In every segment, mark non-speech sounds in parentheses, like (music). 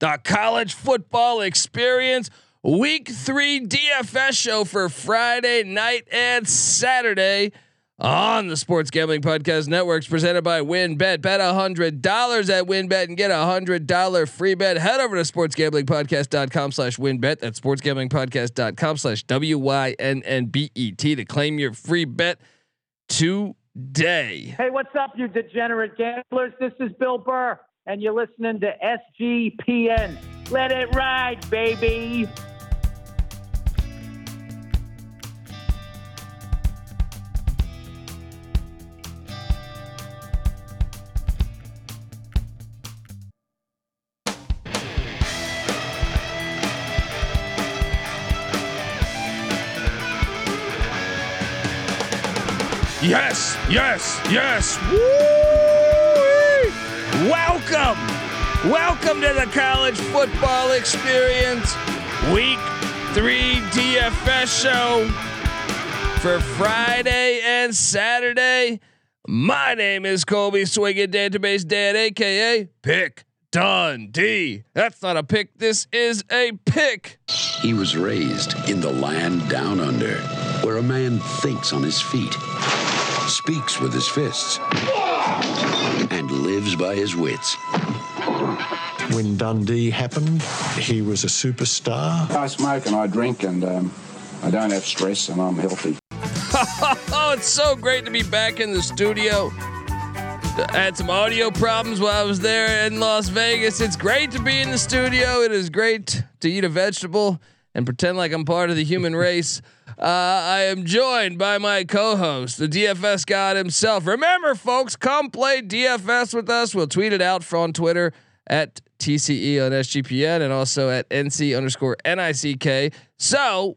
the college football experience week three DFS show for Friday night and Saturday on the Sports Gambling Podcast Networks presented by WynnBET. Bet a hundred dollars at WynnBET and get a hundred dollar free bet. Head over to sportsgamblingpodcast.com slash WynnBET. That's sportsgamblingpodcast.com slash W-Y-N-N-B-E-T to claim your free bet today. Hey, what's up, you degenerate gamblers? This is Bill Burr, and you're listening to SGPN. Let it ride, baby. Yes, yes, yes. Woo! Welcome. Welcome to the college football experience. Week three DFS show for Friday and Saturday. My name is Colby Swinging Database Dad, aka Pick Dundee. That's not a pick. This is a pick. He was raised in the land down under, where a man thinks on his feet, speaks with his fists, lives by his wits. When Dundee happened, he was a superstar. I smoke and I drink and um, I don't have stress and I'm healthy. (laughs) oh, it's so great to be back in the studio. I had some audio problems while I was there in Las Vegas. It's great to be in the studio. It is great to eat a vegetable and pretend like I'm part of the human (laughs) race. Uh, I am joined by my co-host, the DFS god himself. Remember, folks, come play DFS with us. We'll tweet it out on Twitter at TCE on SGPN and also at NC underscore NICK. So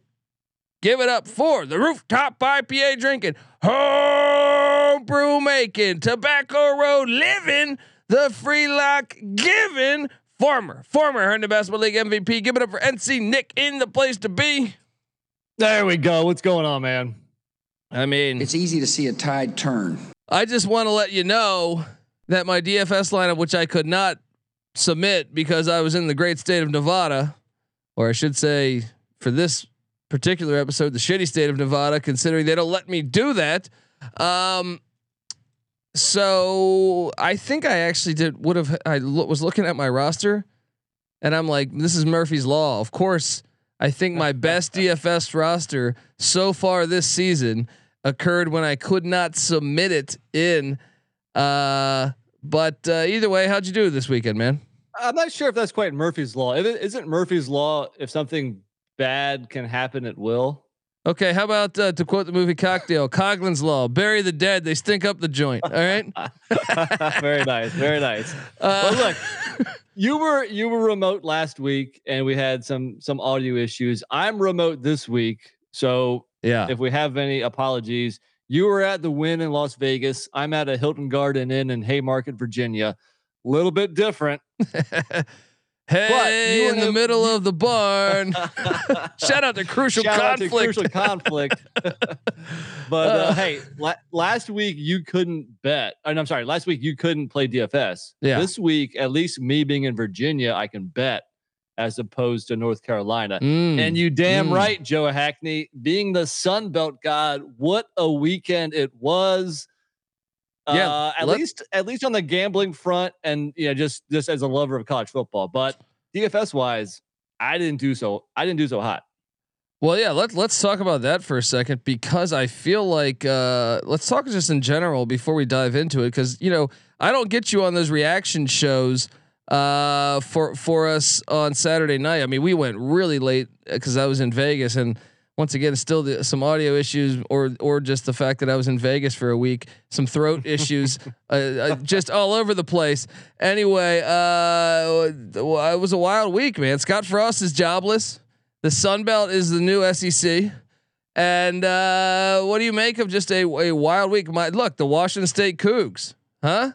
give it up for the rooftop IPA drinking, home brew making, tobacco road living, the free lock giving, former, former Herndon Basketball League MVP. Give it up for NC Nick in the place to be. There we go. What's going on, man? I mean, It's easy to see a tide turn. I just want to let you know that my DFS lineup, which I could not submit because I was in the great state of Nevada, or I should say, for this particular episode, the shitty state of Nevada, considering they don't let me do that. Um, so I think I actually did would have I lo- was looking at my roster, and I'm like, this is Murphy's law. Of course, I think my (laughs) best DFS roster so far this season occurred when I could not submit it in. Uh, but uh, either way, how'd you do this weekend, man? I'm not sure if that's quite Murphy's law. If it isn't Murphy's law, if something bad can happen at will. Okay, how about uh, to quote the movie Cocktail, Coughlin's law: bury the dead, they stink up the joint. All right. (laughs) very nice, very nice. Uh, But look, (laughs) you were you were remote last week, and we had some some audio issues. I'm remote this week, so yeah. if we have any apologies, you were at the Wynn in Las Vegas. I'm at a Hilton Garden Inn in Haymarket, Virginia. A little bit different. (laughs) hey, in the middle of the barn. (laughs) Shout out to Crucial out to Conflict. crucial conflict. (laughs) but uh, Uh. hey, la- last week you couldn't bet. And I'm sorry, last week you couldn't play DFS. Yeah. This week, at least me being in Virginia, I can bet as opposed to North Carolina. Mm. And you damn Mm. right, Joe Hackney, being the Sun Belt god, what a weekend it was. Yeah, uh, at least at least on the gambling front, and you know, just just as a lover of college football. But DFS wise, I didn't do so. I didn't do so hot. Well, yeah, let's let's talk about that for a second because I feel like uh, let's talk just in general before we dive into it because you know I don't get you on those reaction shows uh, for for us on Saturday night. I mean, we went really late because I was in Vegas and once again still the, some audio issues or or just the fact that I was in Vegas for a week, some throat issues, (laughs) uh, uh, just all over the place. Anyway, uh, it was a wild week, man. Scott Frost is jobless. The Sun Belt is the new SEC. And uh, what do you make of just a, a wild week? My look, the Washington State Cougs, huh?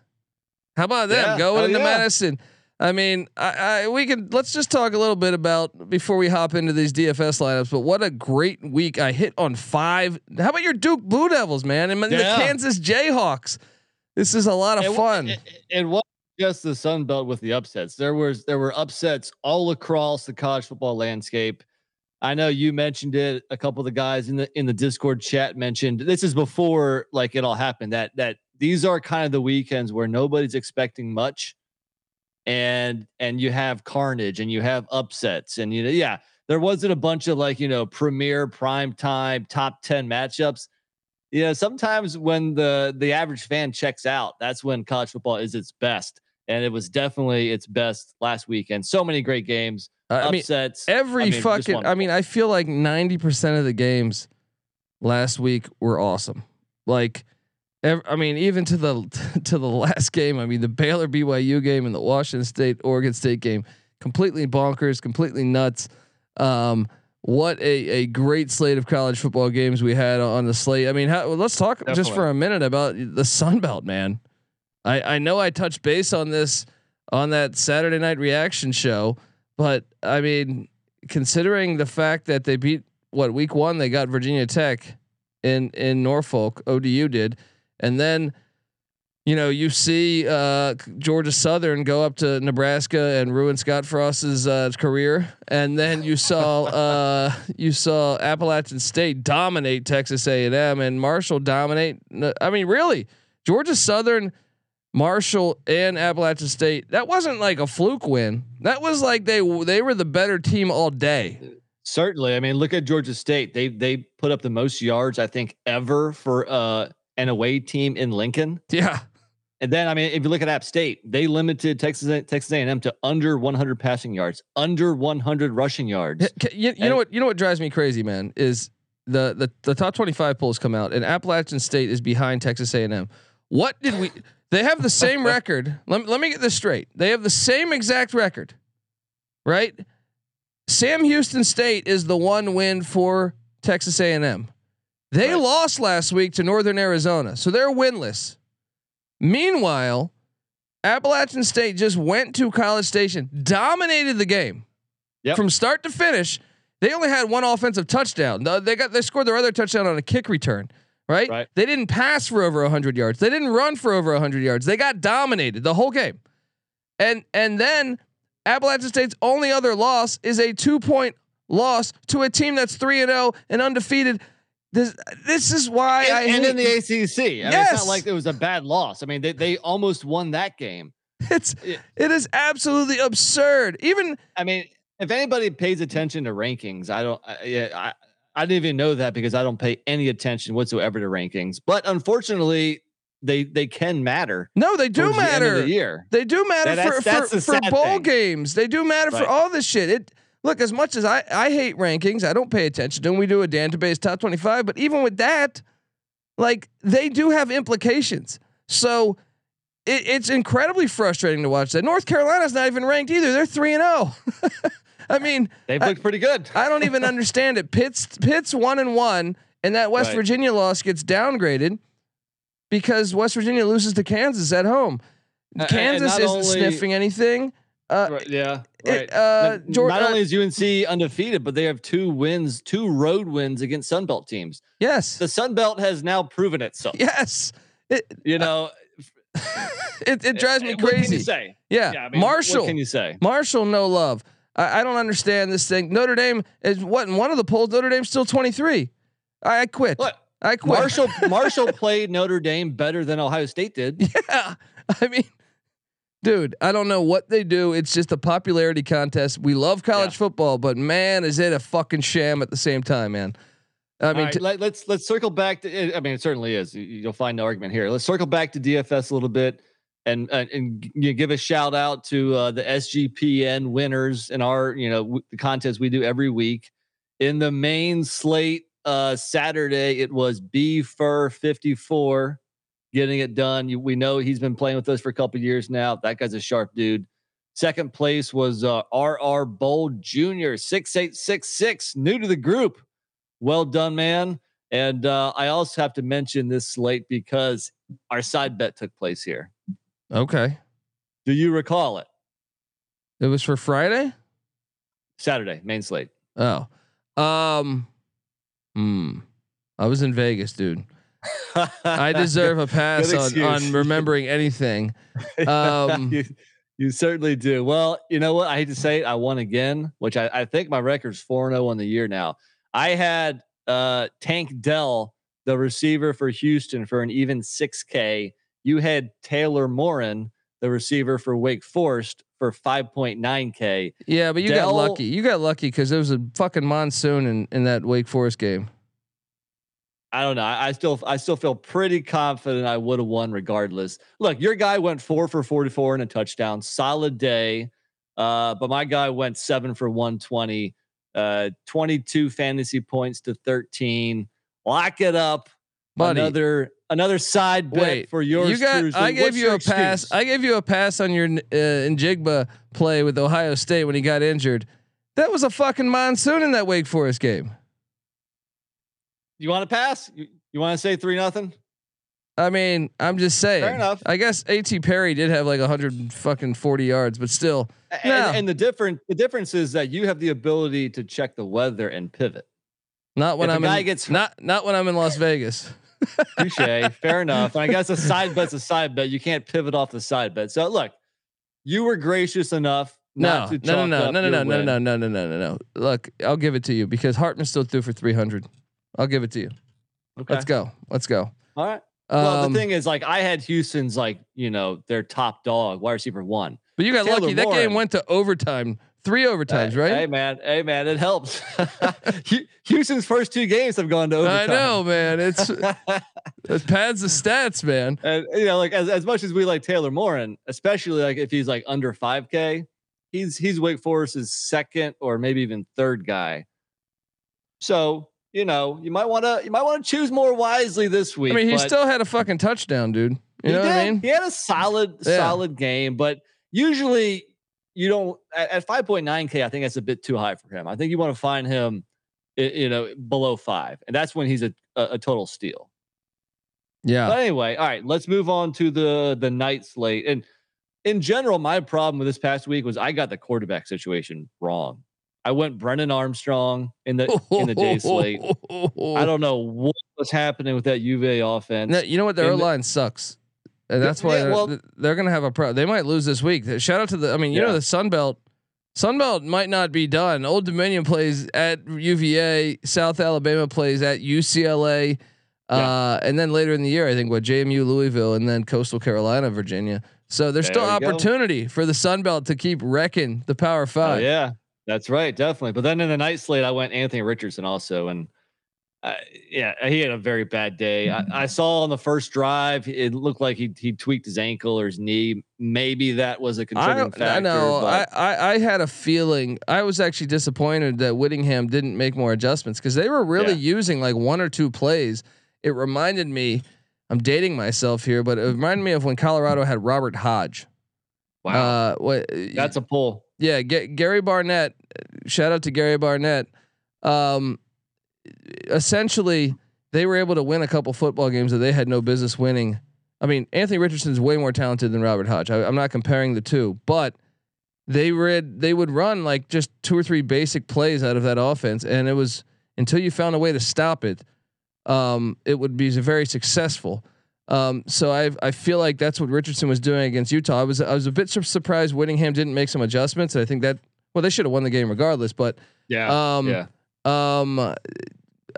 How about them Yeah, going hell into yeah. Madison? I mean, I, I we can let's just talk a little bit about before we hop into these DFS lineups. But what a great week! I hit on five. How about your Duke Blue Devils, man, and the Kansas Jayhawks? This is a lot of It fun. It, it was just the Sun Belt with the upsets. There was there were upsets all across the college football landscape. I know you mentioned it. A couple of the guys in the in the Discord chat mentioned this is before like it all happened. That that these are kind of the weekends where nobody's expecting much, and and you have carnage and you have upsets and you know yeah there wasn't a bunch of like you know premier prime time top ten matchups. you know sometimes when the the average fan checks out, that's when college football is its best, and it was definitely its best last weekend. So many great games, Uh, I mean, upsets. every I mean, fucking. I mean, I feel like ninety percent of the games last week were awesome. Like, I mean, even to the (laughs) to the last game. I mean, the Baylor BYU game and the Washington State Oregon State game, completely bonkers, completely nuts. Um, what a, a great slate of college football games we had on the slate. I mean, how, let's talk just for a minute about the Sun Belt, man. I, I know I touched base on this on that Saturday night reaction show, but I mean, considering the fact that they beat what week one, they got Virginia Tech in in Norfolk, ODU did, and then you know you see uh, Georgia Southern go up to Nebraska and ruin Scott Frost's uh, career, and then you saw (laughs) uh, you saw Appalachian State dominate Texas A and M, and Marshall dominate. I mean, really, Georgia Southern. Marshall and Appalachian State. That wasn't like a fluke win. That was like they they were the better team all day. Certainly. I mean, look at Georgia State. They they put up the most yards I think ever for uh, an away team in Lincoln. Yeah. And then I mean, if you look at App State, they limited Texas A- Texas A&M to under 100 passing yards, under 100 rushing yards. You, you know what? You know what drives me crazy, man, is the the the top twenty five polls come out, and Appalachian State is behind Texas A and M. What did we? They have the same (laughs) record. Let let me get this straight. They have the same exact record, right? Sam Houston State is the one win for Texas A and M. They Right. lost last week to Northern Arizona, so they're winless. Meanwhile, Appalachian State just went to College Station, dominated the game Yep. from start to finish. They only had one offensive touchdown. They got they scored their other touchdown on a kick return. Right? Right. They didn't pass for over 100 yards. They didn't run for over 100 yards. They got dominated the whole game. And and then Appalachian State's only other loss is a 2-point loss to a team that's 3 and 0 and undefeated. This this is why I and, and in the ACC. I mean, it's Yes. not like it was a bad loss. I mean, they, they almost won that game. it's Yeah. it is absolutely absurd. Even I mean, if anybody pays attention to rankings, I don't. I, yeah, I I didn't even know that because I don't pay any attention whatsoever to rankings. But unfortunately, they they can matter. no, they do towards the matter. the year. They do matter That- for that's- that's for, for bowl thing. games. They do matter for all this shit. It look as much as I I hate rankings. I don't pay attention to them. We do a database top twenty five, but even with that, like they do have implications. So it, it's incredibly frustrating to watch that. North Carolina's not even ranked either. They're three and zero. Oh. (laughs) I mean, They've I- looked pretty good. (laughs) I don't even (laughs) understand it. Pitt's Pitt's one and one, and that West Right. Virginia loss gets downgraded because West Virginia loses to Kansas at home. A- and Kansas not uh only is UNC undefeated, but they have two wins, two road wins against Sunbelt teams. Yes, The Sunbelt has now proven itself. yes. It, You know, uh, (laughs) it, it drives me what can crazy. you say? Yeah, I mean, Marshall. What can you say? Marshall, no love. I, I don't understand this thing. Notre Dame is what in one of the polls. Notre Dame's still twenty three. I, I quit. Look, I quit. Marshall Marshall (laughs) played Notre Dame better than Ohio State did. Yeah. I mean, dude, I don't know what they do. It's just a popularity contest. We love college Yeah. football, but man, is it a fucking sham at the same time, man. I mean, right, t- let, us let's circle back to. I mean, it certainly is. You- You'll find no argument here. Let's circle back to DFS a little bit, and and, and you give a shout out to uh, the SGPN winners in our you know w- the contest we do every week. In the main slate, uh, Saturday it was B Fur fifty four, getting it done. You, we know he's been playing with us for a couple years now. That guy's a sharp dude. Second place was uh, RR Bold Jr. six eight six six, new to the group. Well done, man. And uh, I also have to mention this slate because our side bet took place here. okay. Do you recall it? It was for Friday. Saturday, main slate. Oh, um, hmm. I was in Vegas, dude. I deserve a (laughs) pass on, on remembering anything. Um, (laughs) you, you certainly do. Well, you know what? I hate to say it. I won again, which I, I think my record's 4 0 on the year now. I had uh, Tank Dell, the receiver for Houston, for an even 6K. You had Taylor Morin, the receiver for Wake Forest, for 5.9K. Yeah, but you got lucky. You got lucky because there was a fucking monsoon in, in that Wake Forest game. I don't know. I, I still I still feel pretty confident I would have won regardless. Look, your guy went four for 44 and a touchdown. Solid day. Uh, but my guy went seven for 120, uh, 22 fantasy points to 13. Lock it up. Buddy. Another another side bet Wait, for yours. you got. I gave What's you a pass. I gave you a pass on your uh, Njigba play with Ohio State when he got injured. That was a fucking monsoon in that Wake Forest game. You want to pass? You, you want to say three nothing? I mean, I'm just saying. Fair enough. I guess A.T. Perry did have like 100 fucking 40 yards, but still, And, No. and the different the difference is that you have the ability to check the weather and pivot. not when If I'm in, gets- not not when I'm in Las Vegas. (laughs) Touche. Fair enough. And I guess a side bet's a side bet. You can't pivot off the side bet. So look, you were gracious enough. No, to no, no, no, no, no, no, no, no, no, no, no, no, no. Look, I'll give it to you because Hartman still threw for 300. I'll give it to you. Okay. Let's go. Let's go. All right. Well, Um, the thing is, like, I had Houston's like, you know, their top dog, wide receiver one. but you got Taylor lucky. That game went to overtime, three overtimes, Hey- right? Hey man, hey man, it helps. (laughs) Houston's first two games have gone to I overtime. know, man. It's (laughs) it pads the stats, man. and you know, like as, as much as we like Taylor Morin, especially like if he's like under 5K, he's he's Wake Forest's second or maybe even third guy. So, you know, you might want to you might want to choose more wisely this week. I mean, he still had a fucking touchdown, dude. You he know what I mean? He had a solid, Yeah. solid game, but usually you don't at, at 5.9K, I think that's a bit too high for him. I think you want to find him you know, below five. And that's when he's a, a, a total steal. Yeah. But anyway, all right, let's move on to the the night slate. And in general, my problem with this past week was I got the quarterback situation wrong. I went Brennan Armstrong in the in the day slate. I (laughs) don't know what was happening with that UVA offense. No, you know what? Their the- line sucks, and that's why yeah, they're, they're gonna have a pro. They might lose this week. Shout out to the. I mean, you Yeah. know, the Sun Belt. Sun Belt might not be done. Old Dominion plays at UVA. South Alabama plays at UCLA. Uh, and then later in the year, I think what JMU, Louisville, and then Coastal Carolina, Virginia. So there's There still you go. opportunity for the Sun Belt to keep wrecking the Power Oh Five. yeah, that's right, definitely. But then in the night slate, I went Anthony Richardson also, and uh, yeah, he had a very bad day. I, I (laughs) saw on the first drive, it looked like he he tweaked his ankle or his knee. Maybe that was a contributing factor. I know. I, I I had a feeling. I was actually disappointed that Whittingham didn't make more adjustments because they were really Yeah. using like one or two plays. It reminded me. I'm dating myself here, but it reminded me of when Colorado had Robert Hodge. wow, Uh, what? that's a pull. Yeah. Ga- Gary Barnett. Shout out to Gary Barnett. Um, essentially, they were able to win a couple football games that they had no business winning. I mean, Anthony Richardson is way more talented than Robert Hodge. I, I'm not comparing the two, but they read they would run like just two or three basic plays out of that offense, and it was until you found a way to stop it, um, it would be very successful. Um, so I I feel like that's what Richardson was doing against Utah. I was I was a bit surprised Whittingham didn't make some adjustments. I think that well they should have won the game regardless, but Yeah, um, yeah. um,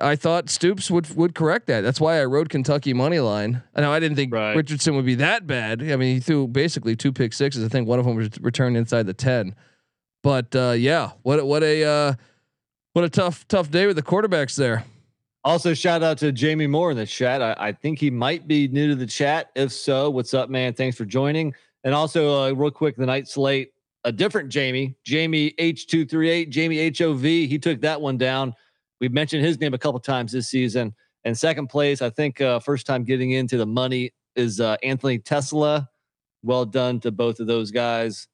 I thought Stoops would would correct that. That's why I rode Kentucky money line. I know I didn't think Right. Richardson would be that bad. I mean, he threw basically two pick sixes. I think one of them was returned inside the ten. But uh, yeah, what what a uh, what a tough tough day with the quarterbacks there. Also, shout out to Jamie Moore in the chat. I, I think he might be new to the chat. If so, what's up, man? Thanks for joining. And also, uh, real quick, the night slate, a different Jamie, Jamie H238, Jamie HOV. He took that one down. We've mentioned his name a couple times this season. And second place, I think, uh, first time getting into the money is uh, Anthony Tesla. Well done to both of those guys.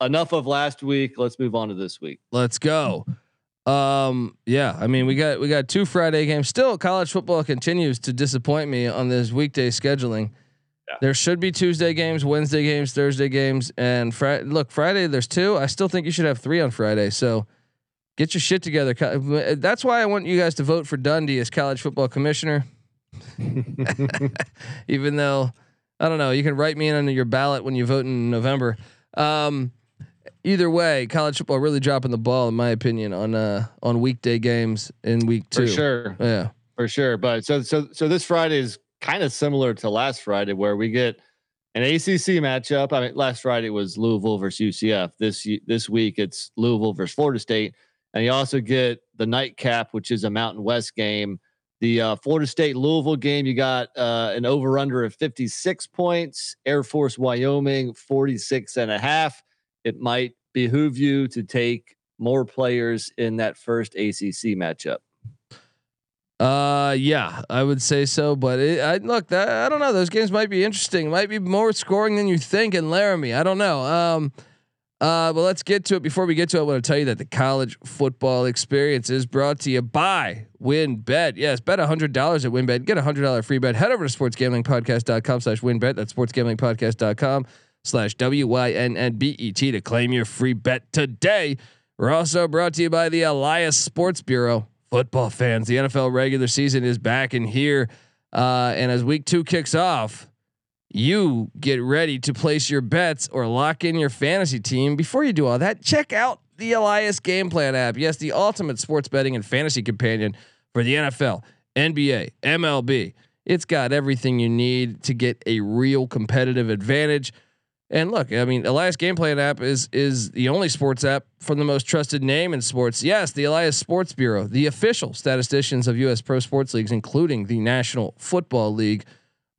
Enough of last week. Let's move on to this week. Let's go. Um, yeah, I mean we got we got two Friday games. Still, college football continues to disappoint me on this weekday scheduling. Yeah. There should be Tuesday games, Wednesday games, Thursday games, and Friday. Look, Friday there's two. I still think you should have three on Friday. So get your shit together. That's why I want you guys to vote for Dundee as college football commissioner. (laughs) (laughs) Even though I don't know, you can write me in on your ballot when you vote in November. Um, either way, college football really dropping the ball, in my opinion, on uh on weekday games in week two. For sure. Yeah. For sure. But so so so this Friday is kind of similar to last Friday where we get an ACC matchup. I mean, last Friday was Louisville versus UCF. This this week it's Louisville versus Florida State, and you also get the nightcap, which is a Mountain West game. The uh, Florida State Louisville game, you got uh, an over under of 56 points. Air Force Wyoming 46 and a half. It might behoove you to take more players in that first ACC matchup. Uh, yeah, I would say so. But it, I look, that, I don't know. Those games might be interesting. Might be more scoring than you think in Laramie. I don't know. Um, uh, but let's get to it. Before we get to it, I want to tell you that the college football experience is brought to you by WynnBET. Yes, bet hundred dollars at WynnBET. Get a hundred dollar free bet. Head over to sportsgamblingpodcast.com slash WynnBET. That's sportsgamblingpodcast.com slash W Y N N B E T to claim your free bet today. We're also brought to you by the Elias Sports Bureau football fans. The NFL regular season is back in here. Uh, and as week two kicks off, you get ready to place your bets or lock in your fantasy team. Before you do all that, check out the Elias Game Plan app. Yes, the ultimate sports betting and fantasy companion for the NFL, NBA, MLB. It's got everything you need to get a real competitive advantage. And look, I mean, Elias Game Plan app is is the only sports app from the most trusted name in sports. Yes, the Elias Sports Bureau, the official statisticians of U.S. pro sports leagues, including the National Football League.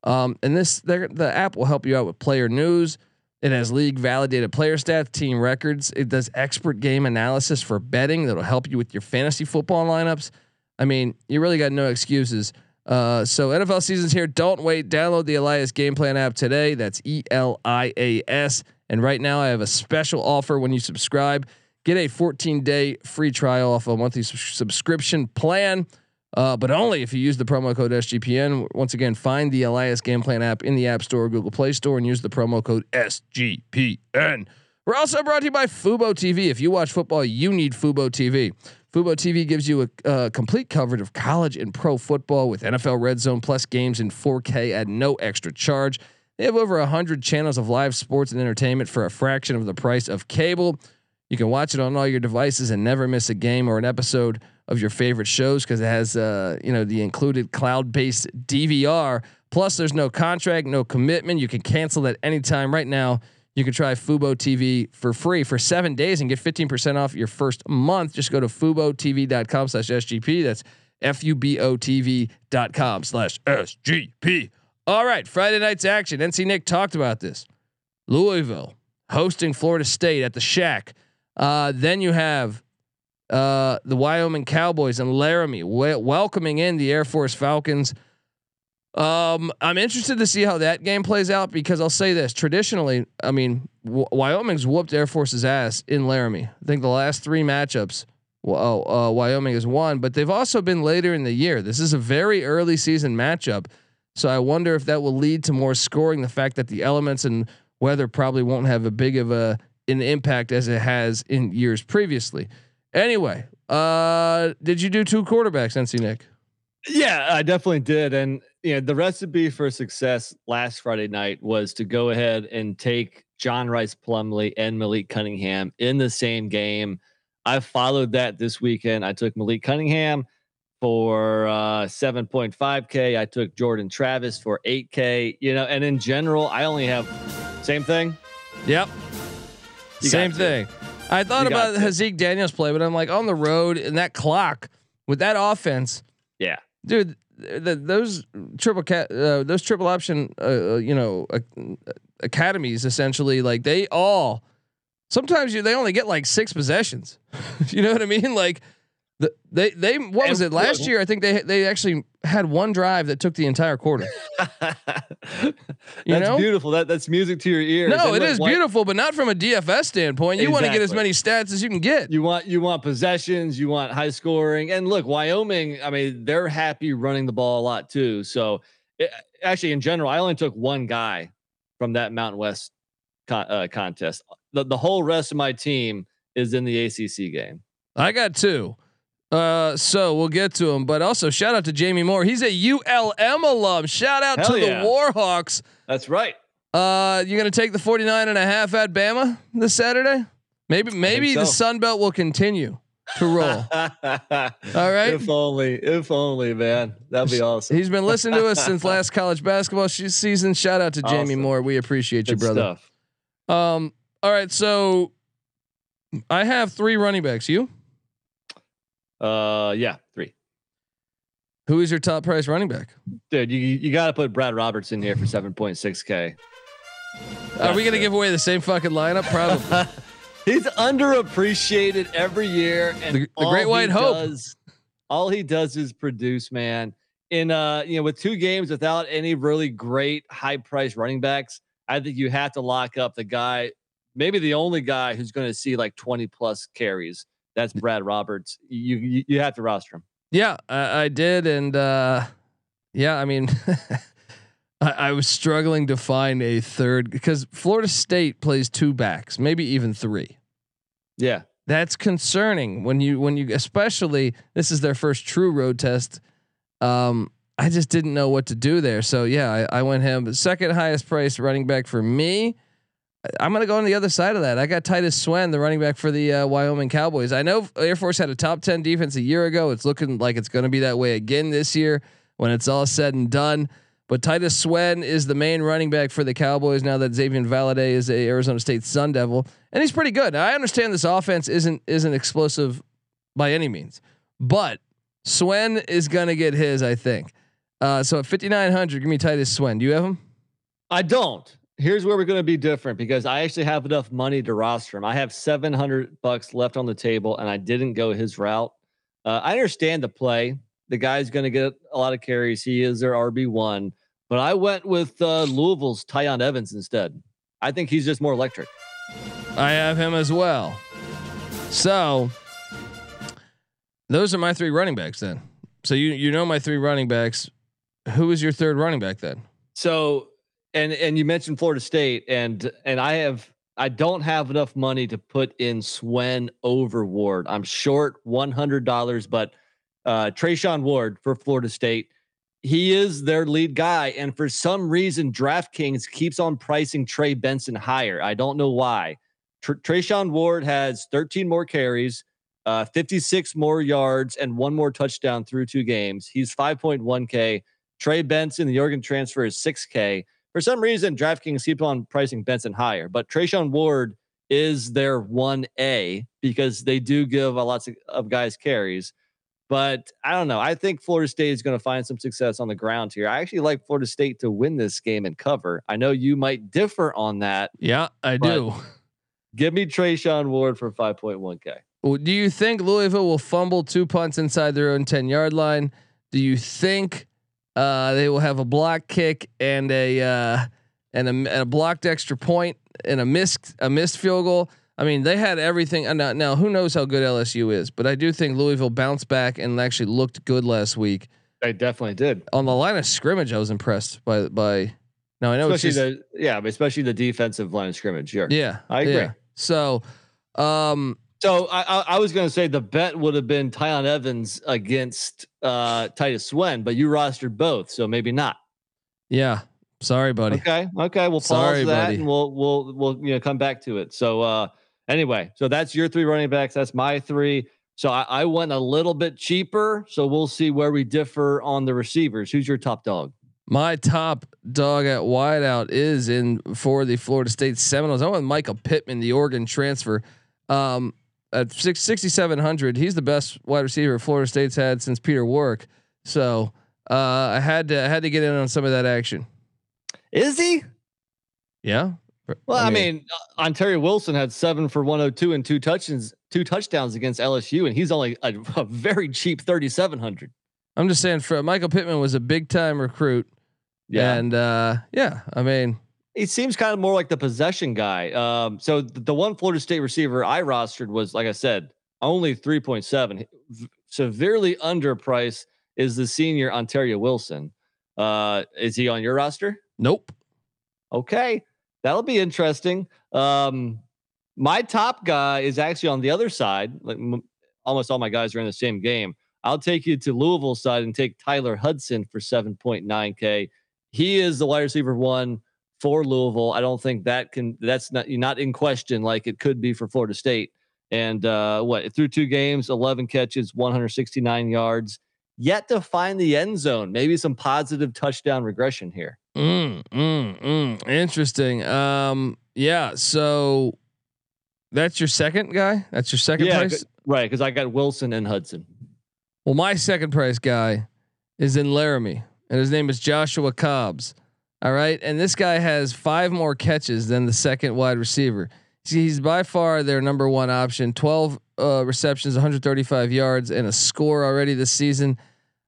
Um, and this, the app will help you out with player news. It has league validated player stats, team records. It does expert game analysis for betting that'll help you with your fantasy football lineups. I mean, you really got no excuses. Uh, so NFL season's here. Don't wait. Download the Elias Game Plan app today. That's E L I A S. And right now, I have a special offer when you subscribe. Get a 14 day free trial off a monthly subscription plan, uh, but only if you use the promo code SGPN. Once again, find the Elias Game Plan app in the App Store or Google Play Store and use the promo code SGPN. We're also brought to you by Fubo TV. If you watch football, you need Fubo TV. Fubo TV gives you a uh, complete coverage of college and pro football with NFL Red Zone plus games in 4K at no extra charge. They have over 100 channels of live sports and entertainment for a fraction of the price of cable. You can watch it on all your devices and never miss a game or an episode of your favorite shows because it has uh, you know the included cloud-based DVR. Plus, there's no contract, no commitment. You can cancel at any time. Right now, you can try Fubo TV for free for seven days and get 15% off your first month. Just go to FuboTV.com slash SGP. That's F-U-B-O TV.com slash SGP. All right, Friday night's action. NC Nick talked about this. Louisville hosting Florida State at the Shack. Uh, then you have uh, the Wyoming Cowboys and Laramie welcoming in the Air Force Falcons. Um, I'm interested to see how that game plays out because I'll say this: traditionally, I mean, w- Wyoming's whooped Air Force's ass in Laramie. I think the last three matchups, well, uh, Wyoming has won, but they've also been later in the year. This is a very early season matchup, so I wonder if that will lead to more scoring. The fact that the elements and weather probably won't have a big of a an impact as it has in years previously. Anyway, uh, did you do two quarterbacks, NC Nick? Yeah, I definitely did, and you know, the recipe for success last Friday night was to go ahead and take John Rhys Plumlee and Malik Cunningham in the same game. I followed that this weekend. I took Malik Cunningham for uh, 7.5K. I took Jordan Travis for 8K. You know, and in general, I only have same thing. Yep. You same thing. I thought you about Haaziq Daniels play, but I'm like on the road and that clock with that offense. Yeah. Dude, the, those triple uh, those triple option, uh, uh you know, uh, academies essentially like they all. Sometimes you they only get like six possessions. (laughs) you know what I mean? Like the, they they what was it last year? I think they they actually had one drive that took the entire quarter. (laughs) that's know? beautiful. That that's music to your ears. No, and it is beautiful, but not from a DFS standpoint. You exactly. want to get as many stats as you can get. You want you want possessions, you want high scoring, and look, Wyoming. I mean, they're happy running the ball a lot too. So, it, actually, in general, I only took one guy from that Mountain West con, uh, contest. The the whole rest of my team is in the ACC game. I got two. Uh, so we'll get to him, but also shout out to Jamie Moore. He's a ULM alum. Shout out Hell to yeah. the Warhawks. That's right. Uh, you're gonna take the 49 and a half at Bama this Saturday? Maybe maybe so. the Sun Belt will continue to roll. (laughs) All right. If only, if only, man. That'd be awesome. He's been listening to us since (laughs) last college basketball season. Shout out to Jamie Awesome. Moore. We appreciate you, Good brother. stuff. Um, all right, so I have three running backs. You? Uh, yeah, three. Who is your top price running back? Dude, you you got to put Brad Roberts in here for seven point six k. Are we gonna give away the same fucking lineup? Probably. (laughs) He's underappreciated every year, and The- the Great White Hope. Does, all he does is produce, man. In uh, you know, with two games without any really great high price running backs, I think you have to lock up the guy, maybe the only guy who's going to see like twenty plus carries. That's Brad Roberts. You you, you have to roster him. yeah, I, I did, and uh, yeah, I mean, (laughs) I, I was struggling to find a third because Florida State plays two backs, maybe even three. Yeah, That's concerning when you when you especially this is their first true road test. Um, I just didn't know what to do there. So yeah, I, I went him second highest price running back for me. I'm gonna go on the other side of that. I got Titus Swen, the running back for the uh, Wyoming Cowboys. I know Air Force had a top ten defense a year ago. It's looking like it's gonna be that way again this year when it's all said and done. But Titus Swen is the main running back for the Cowboys now that Xazavian Valladay is a Arizona State Sun Devil, and he's pretty good. I understand this offense isn't isn't explosive by any means, but Swen is gonna get his, I think. Uh, so at 5900, give me Titus Swen. Do you have him? I don't. Here's where we're going to be different because I actually have enough money to roster him. I have 700 bucks left on the table and I didn't go his route. Uh, I understand the play. The guy's going to get a lot of carries. He is their RB1, but I went with uh, Louisville's Tiyon Evans instead. I think he's just more electric. I have him as well. So those are my three running backs then. So you you know my three running backs. Who is your third running back then? So, and and you mentioned Florida State, and and I have I don't have enough money to put in Swen over Ward. I'm short one hundred dollars, but uh, Treshaun Ward for Florida State, he is their lead guy, and for some reason, DraftKings keeps on pricing Trey Benson higher. I don't know why. Tr- Treshaun Ward has 13 more carries. Uh, 56 more yards and one more touchdown through two games. He's 5.1K. Trey Benson, the Oregon transfer, is 6K. For some reason, DraftKings keep on pricing Benson higher, but Treshaun Ward is their 1A because they do give a lots of, of guys carries. But I don't know. I think Florida State is going to find some success on the ground here. I actually like Florida State to win this game and cover. I know you might differ on that. Yeah, I do. Give me Treshaun Ward for 5.1K. Well, Do you think Louisville will fumble two punts inside their own 10 yard line? Do you think uh, they will have a block kick and a uh, and a, and a blocked extra point and a missed a missed field goal? I mean, they had everything. And now, now, who knows how good LSU is? But I do think Louisville bounced back and actually looked good last week They definitely did. on the line of scrimmage. I was impressed by by. Now I know it's especially just, the yeah, but especially the defensive line of scrimmage. Sure. yeah, I agree. yeah. So, um, So I, I, I was going to say the bet would have been Tiyon Evans against uh, Titus Swen, but you rostered both, so maybe not. yeah. Sorry, buddy. Okay, okay, we'll pause Sorry, that buddy. and we'll we'll we'll you know come back to it. So uh, anyway, so that's your three running backs. That's my three. So I, I went a little bit cheaper. So we'll see where we differ on the receivers. Who's your top dog? My top dog at wideout is in for the Florida State Seminoles. I went Mycah Pittman, the Oregon transfer. Um, at six, 6,700, he's the best wide receiver Florida State's had since Peter Warrick. So uh, I had to I had to get in on some of that action. Is he? Yeah. Well, I mean, uh, Ontario Wilson had seven for 102 and two touchdowns, two touchdowns against LSU, and he's only a, a very cheap 3,700. I'm just saying, for Mycah Pittman was a big time recruit. Yeah. And uh, yeah, I mean, He seems kind of more like the possession guy. Um, so the one Florida State receiver I rostered was, like I said, only 3.7. V- Severely underpriced is the senior Ontario Wilson. Uh, is he on your roster? nope. Okay, that'll be interesting. Um, my top guy is actually on the other side, like m- almost all my guys are in the same game. I'll take you to Louisville side and take Tyler Hudson for 7.9K. He is the wide receiver one for Louisville. I don't think that can that's not not in question like it could be for Florida State. And uh, what through two games, 11 catches, 169 yards, yet to find the end zone. Maybe some positive touchdown regression here. Mm, mm, mm. Interesting. Um, yeah. So that's your second guy. That's your second Yeah, price. Right, because I got Wilson and Hudson. Well, my second price guy is in Laramie, and his name is Joshua Cobbs. All right, and this guy has five more catches than the second wide receiver. See, he's by far their number one option. Twelve uh, receptions, 135 yards, and a score already this season.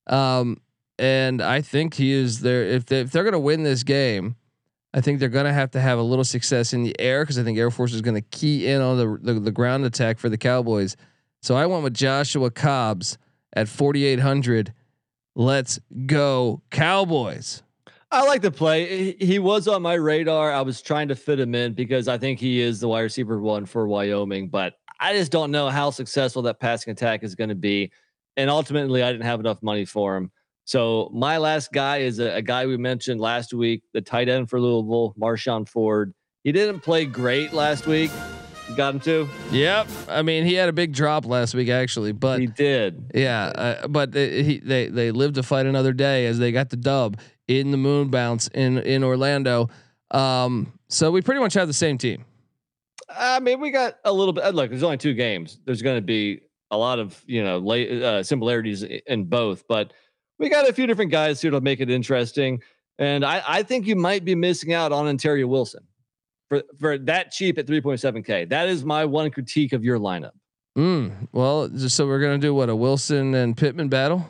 Um, and I think he is there. If they, if they're going to win this game, I think they're going to have to have a little success in the air because I think Air Force is going to key in on the, the the ground attack for the Cowboys. So I went with Joshua Cobbs at 4,800. Let's go Cowboys. I like the play. He, was on my radar. I was trying to fit him in because I think he is the wide receiver one for Wyoming, but I just don't know how successful that passing attack is going to be. And ultimately, I didn't have enough money for him. So my last guy is a, a guy we mentioned last week, the tight end for Louisville, Marshon Ford. He didn't play great last week. You got him too. Yep. I mean, he had a big drop last week actually, but he did. yeah, uh, but they, he, they they lived to fight another day as they got the dub in the moon bounce in in Orlando. Um, so we pretty much have the same team. I mean, we got a little bit. Look, there's only two games. There's going to be a lot of you know late, uh, similarities in both, but we got a few different guys here to make it interesting. And I, I think you might be missing out on Ontario Wilson for for that cheap at 3.7k. That is my one critique of your lineup. Mm, well, so we're gonna do what a Wilson and Pittman battle.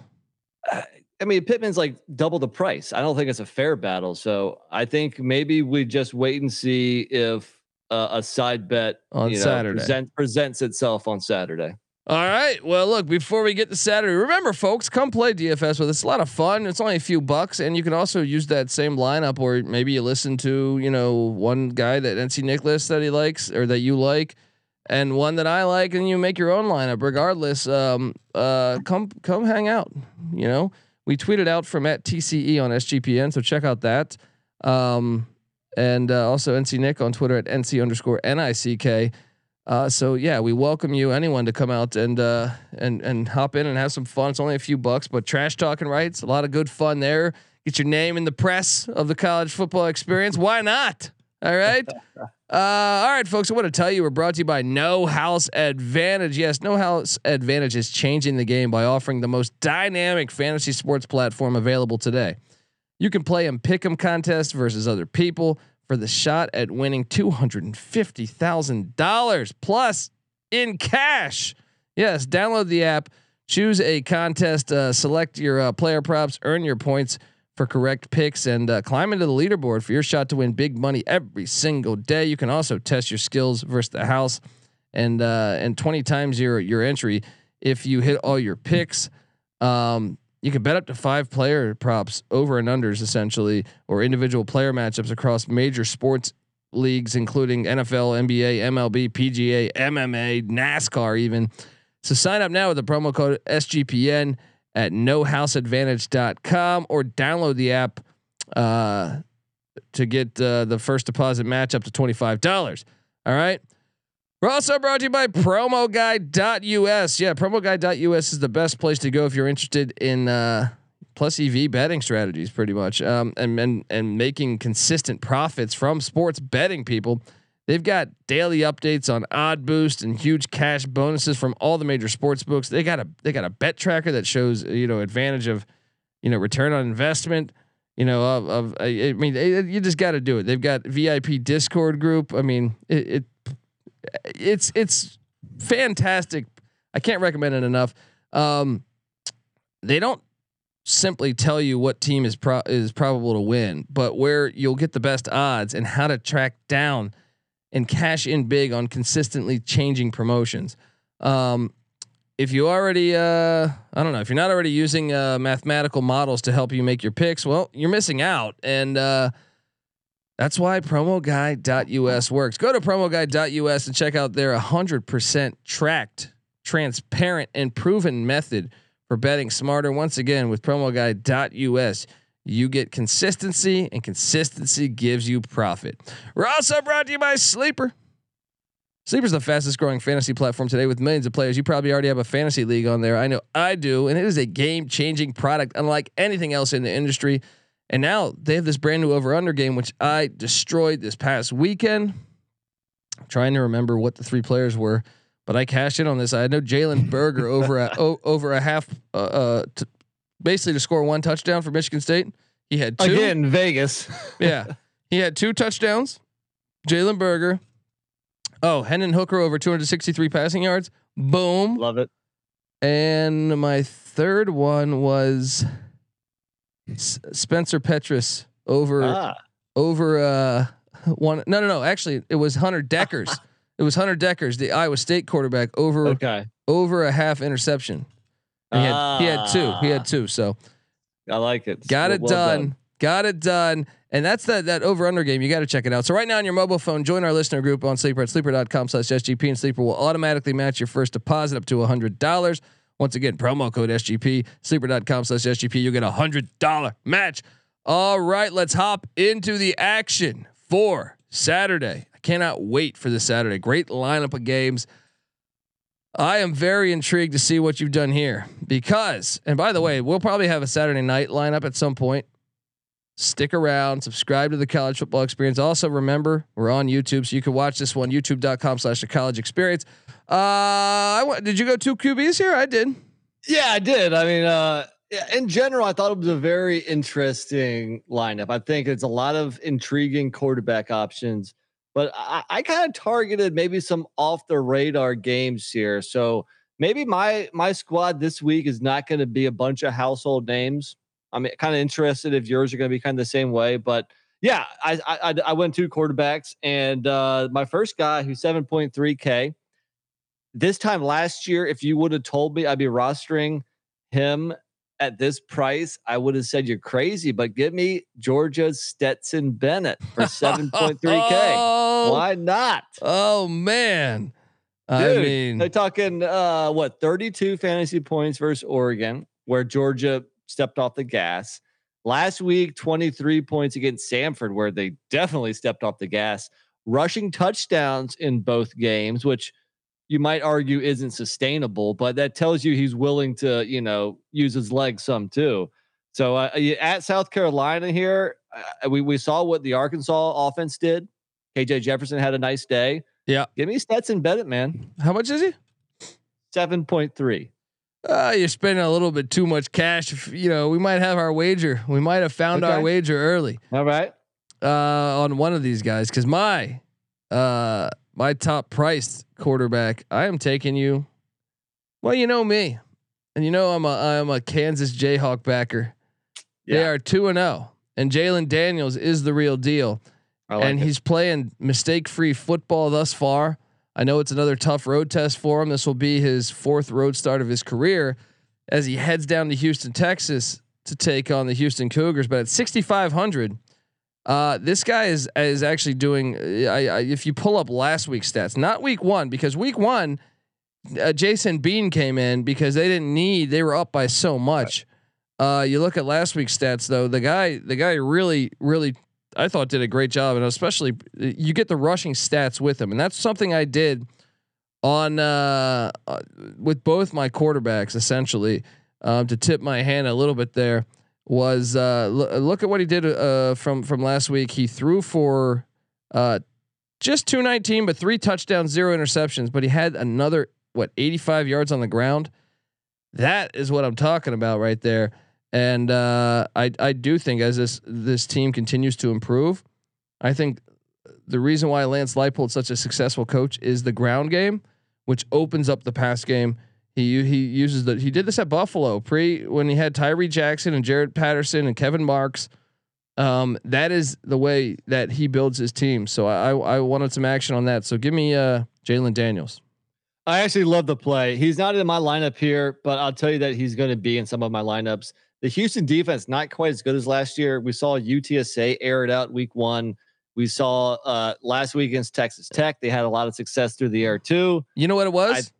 I mean, Pittman's like double the price. I don't think it's a fair battle. So I think maybe we just wait and see if uh, a side bet On you know, Saturday. present, presents itself on Saturday. All right. Well, look, before we get to Saturday, remember, folks, come play DFS with us. It's a lot of fun. It's only a few bucks, and you can also use that same lineup, or maybe you listen to, you know, one guy that NC Nicholas that he likes or that you like, and one that I like, and you make your own lineup. Regardless, um, uh, come come hang out. You know, we tweeted out from at TCE on SGPN, so check out that. Um, and uh, also NC Nick on Twitter at NC underscore NICK. Uh, so yeah, we welcome you, anyone, to come out and uh, and and hop in and have some fun. It's only a few bucks, but trash talking rights, a lot of good fun there. Get your name in the press of the college football experience. Why not? All right. (laughs) Uh, all right, folks. I want to tell you we're brought to you by No House Advantage. Yes, No House Advantage is changing the game by offering the most dynamic fantasy sports platform available today. You can play in pick'em contests versus other people for the shot at winning two hundred and fifty thousand dollars plus in cash. Yes, download the app, choose a contest, uh, select your uh, player props, earn your points for correct picks, and uh, climb into the leaderboard for your shot to win big money every single day. You can also test your skills versus the house, and uh, and twenty times your your entry if you hit all your picks. Um, you can bet up to five player props over and unders essentially, or individual player matchups across major sports leagues, including NFL, NBA, MLB, PGA, MMA, NASCAR, even. So sign up now with the promo code SGPN at nohouseadvantage.com or download the app uh, to get uh, the first deposit match up to $25. All right. We're also brought to you by promoguide.us. Yeah, promoguide.us is the best place to go if you're interested in uh, plus EV betting strategies, pretty much, um, and, and and making consistent profits from sports betting. People, they've got daily updates on Odd Boost and huge cash bonuses from all the major sports books. They got a they got a bet tracker that shows you know advantage of you know return on investment. You know of, of I mean it- you just got to do it. They've got VIP Discord group. I mean it, it it's it's fantastic. I can't recommend it enough. Um, they don't simply tell you what team is pro- is probable to win, but where you'll get the best odds and how to track down and cash in big on consistently changing promotions. Um, if you already, uh, I don't know, if you're not already using uh, mathematical models to help you make your picks, well, you're missing out. And uh, that's why promoguide.us works. Go to promoguide.us and check out their 100% tracked transparent, and proven method for betting smarter. Once again, with promo guide .us, you get consistency, and consistency gives you profit. We're also brought to you by Sleeper. Sleeper's the fastest growing fantasy platform today with millions of players. You probably already have a fantasy league on there. I know I do, and it is a game changing product unlike anything else in the industry. And now they have this brand new over under game, which I destroyed this past weekend. I'm trying to remember what the three players were, but I cashed in on this. I know Jalen Berger over a (laughs) o, over a half, uh, uh t- basically to score one touchdown for Michigan State. He had two. Again, in Vegas. (laughs) yeah, he had two touchdowns. Jalen Berger. Oh, Hendon Hooker over 263 passing yards. Boom. Love it. And my third one was S- Spencer Petras over Ah, over uh one no no no actually it was Hunter Dekkers. (laughs) it was Hunter Dekkers, the Iowa State quarterback over okay. over a half interception. He had he had two. He had ah. two. So I like it. got Well- it well done. Got it done. And that's that that over under game. You got to check it out. So right now on your mobile phone, join our listener group on Sleeper at sleeper.com slash SGP and Sleeper will automatically match your first deposit up to hundred dollars. Once again, promo code SGP, sleeper.com slash SGP. You'll get a hundred dollar match. All right, let's hop into the action for Saturday. I cannot wait for this Saturday. Great lineup of games. I am very intrigued to see what you've done here because, and by the way, we'll probably have a Saturday night lineup at some point. Stick around, subscribe to the college football experience. Also, remember we're on YouTube, so you can watch this one, youtube.com slash the college experience. Uh, I went, did you go two QBs here? I did. Yeah, I did. I mean, uh, in general, I thought it was a very interesting lineup. I think it's a lot of intriguing quarterback options, but I, I kind of targeted maybe some off the radar games here. So maybe my my squad this week is not going to be a bunch of household names. I'm kind of interested if yours are going to be kind of the same way, but yeah, I I, I went two quarterbacks, and uh, my first guy who's 7.3k. This time last year, if you would have told me I'd be rostering him at this price, I would have said you're crazy. But give me Georgia Stetson Bennett for 7.3k. (laughs) Oh, Why not? oh man. I mean, they're talking uh what 32 fantasy points versus Oregon, where Georgia stepped off the gas. Last week, 23 points against Samford, where they definitely stepped off the gas. Rushing touchdowns in both games, which you might argue isn't sustainable, but that tells you he's willing to, you know, use his legs some too. So uh, at South Carolina here, uh, we we saw what the Arkansas offense did. KJ Jefferson had a nice day. Yeah. Give me Stetson Bennett, man. how much is he? 7.3. Uh, you're spending a little bit too much cash. If, you know, we might have our wager. We might have found our wager early All right. uh, on one of these guys because my uh, my top priced quarterback. I am taking you. Well, you know me, and you know I'm a I'm a Kansas Jayhawk backer. They are two and zero, and Jalon Daniels is the real deal. Like and it. he's playing mistake free football thus far. I know it's another tough road test for him. This will be his fourth road start of his career as he heads down to Houston, Texas to take on the Houston Cougars. But at 6,500, uh, this guy is is actually doing. I, I, if you pull up last week's stats, not week one, because week one, uh, Jason Bean came in because they didn't need. They were up by so much. Uh, you look at last week's stats though. The guy, the guy really, really I thought did a great job, and especially you get the rushing stats with him, and that's something I did on uh, uh, with both my quarterbacks essentially um, to tip my hand a little bit there was uh, l- look at what he did uh, from from last week. He threw for uh, just 219, but three touchdowns, zero interceptions, but he had another what 85 yards on the ground. That is what I'm talking about right there. And uh, I I do think as this this team continues to improve, I think the reason why Lance Leipold is such a successful coach is the ground game, which opens up the pass game. He he uses the he did this at Buffalo pre when he had Tyree Jackson and Jaret Patterson and Kevin Marks. Um, that is the way that he builds his team. So I I, I wanted some action on that. So give me uh Jalon Daniels. I actually love the play. He's not in my lineup here, but I'll tell you that he's going to be in some of my lineups. The Houston defense not quite as good as last year. We saw UTSA air it out week one. We saw uh, last week against Texas Tech. They had a lot of success through the air too. You know what it was?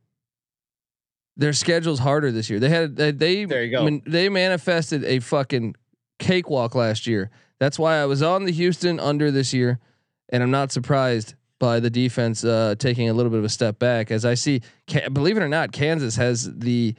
Their schedule's harder this year. They had they they, There you go. man- they manifested a fucking cakewalk last year. That's why I was on the Houston under this year, and I'm not surprised by the defense uh, taking a little bit of a step back. As I see, believe it or not, Kansas has the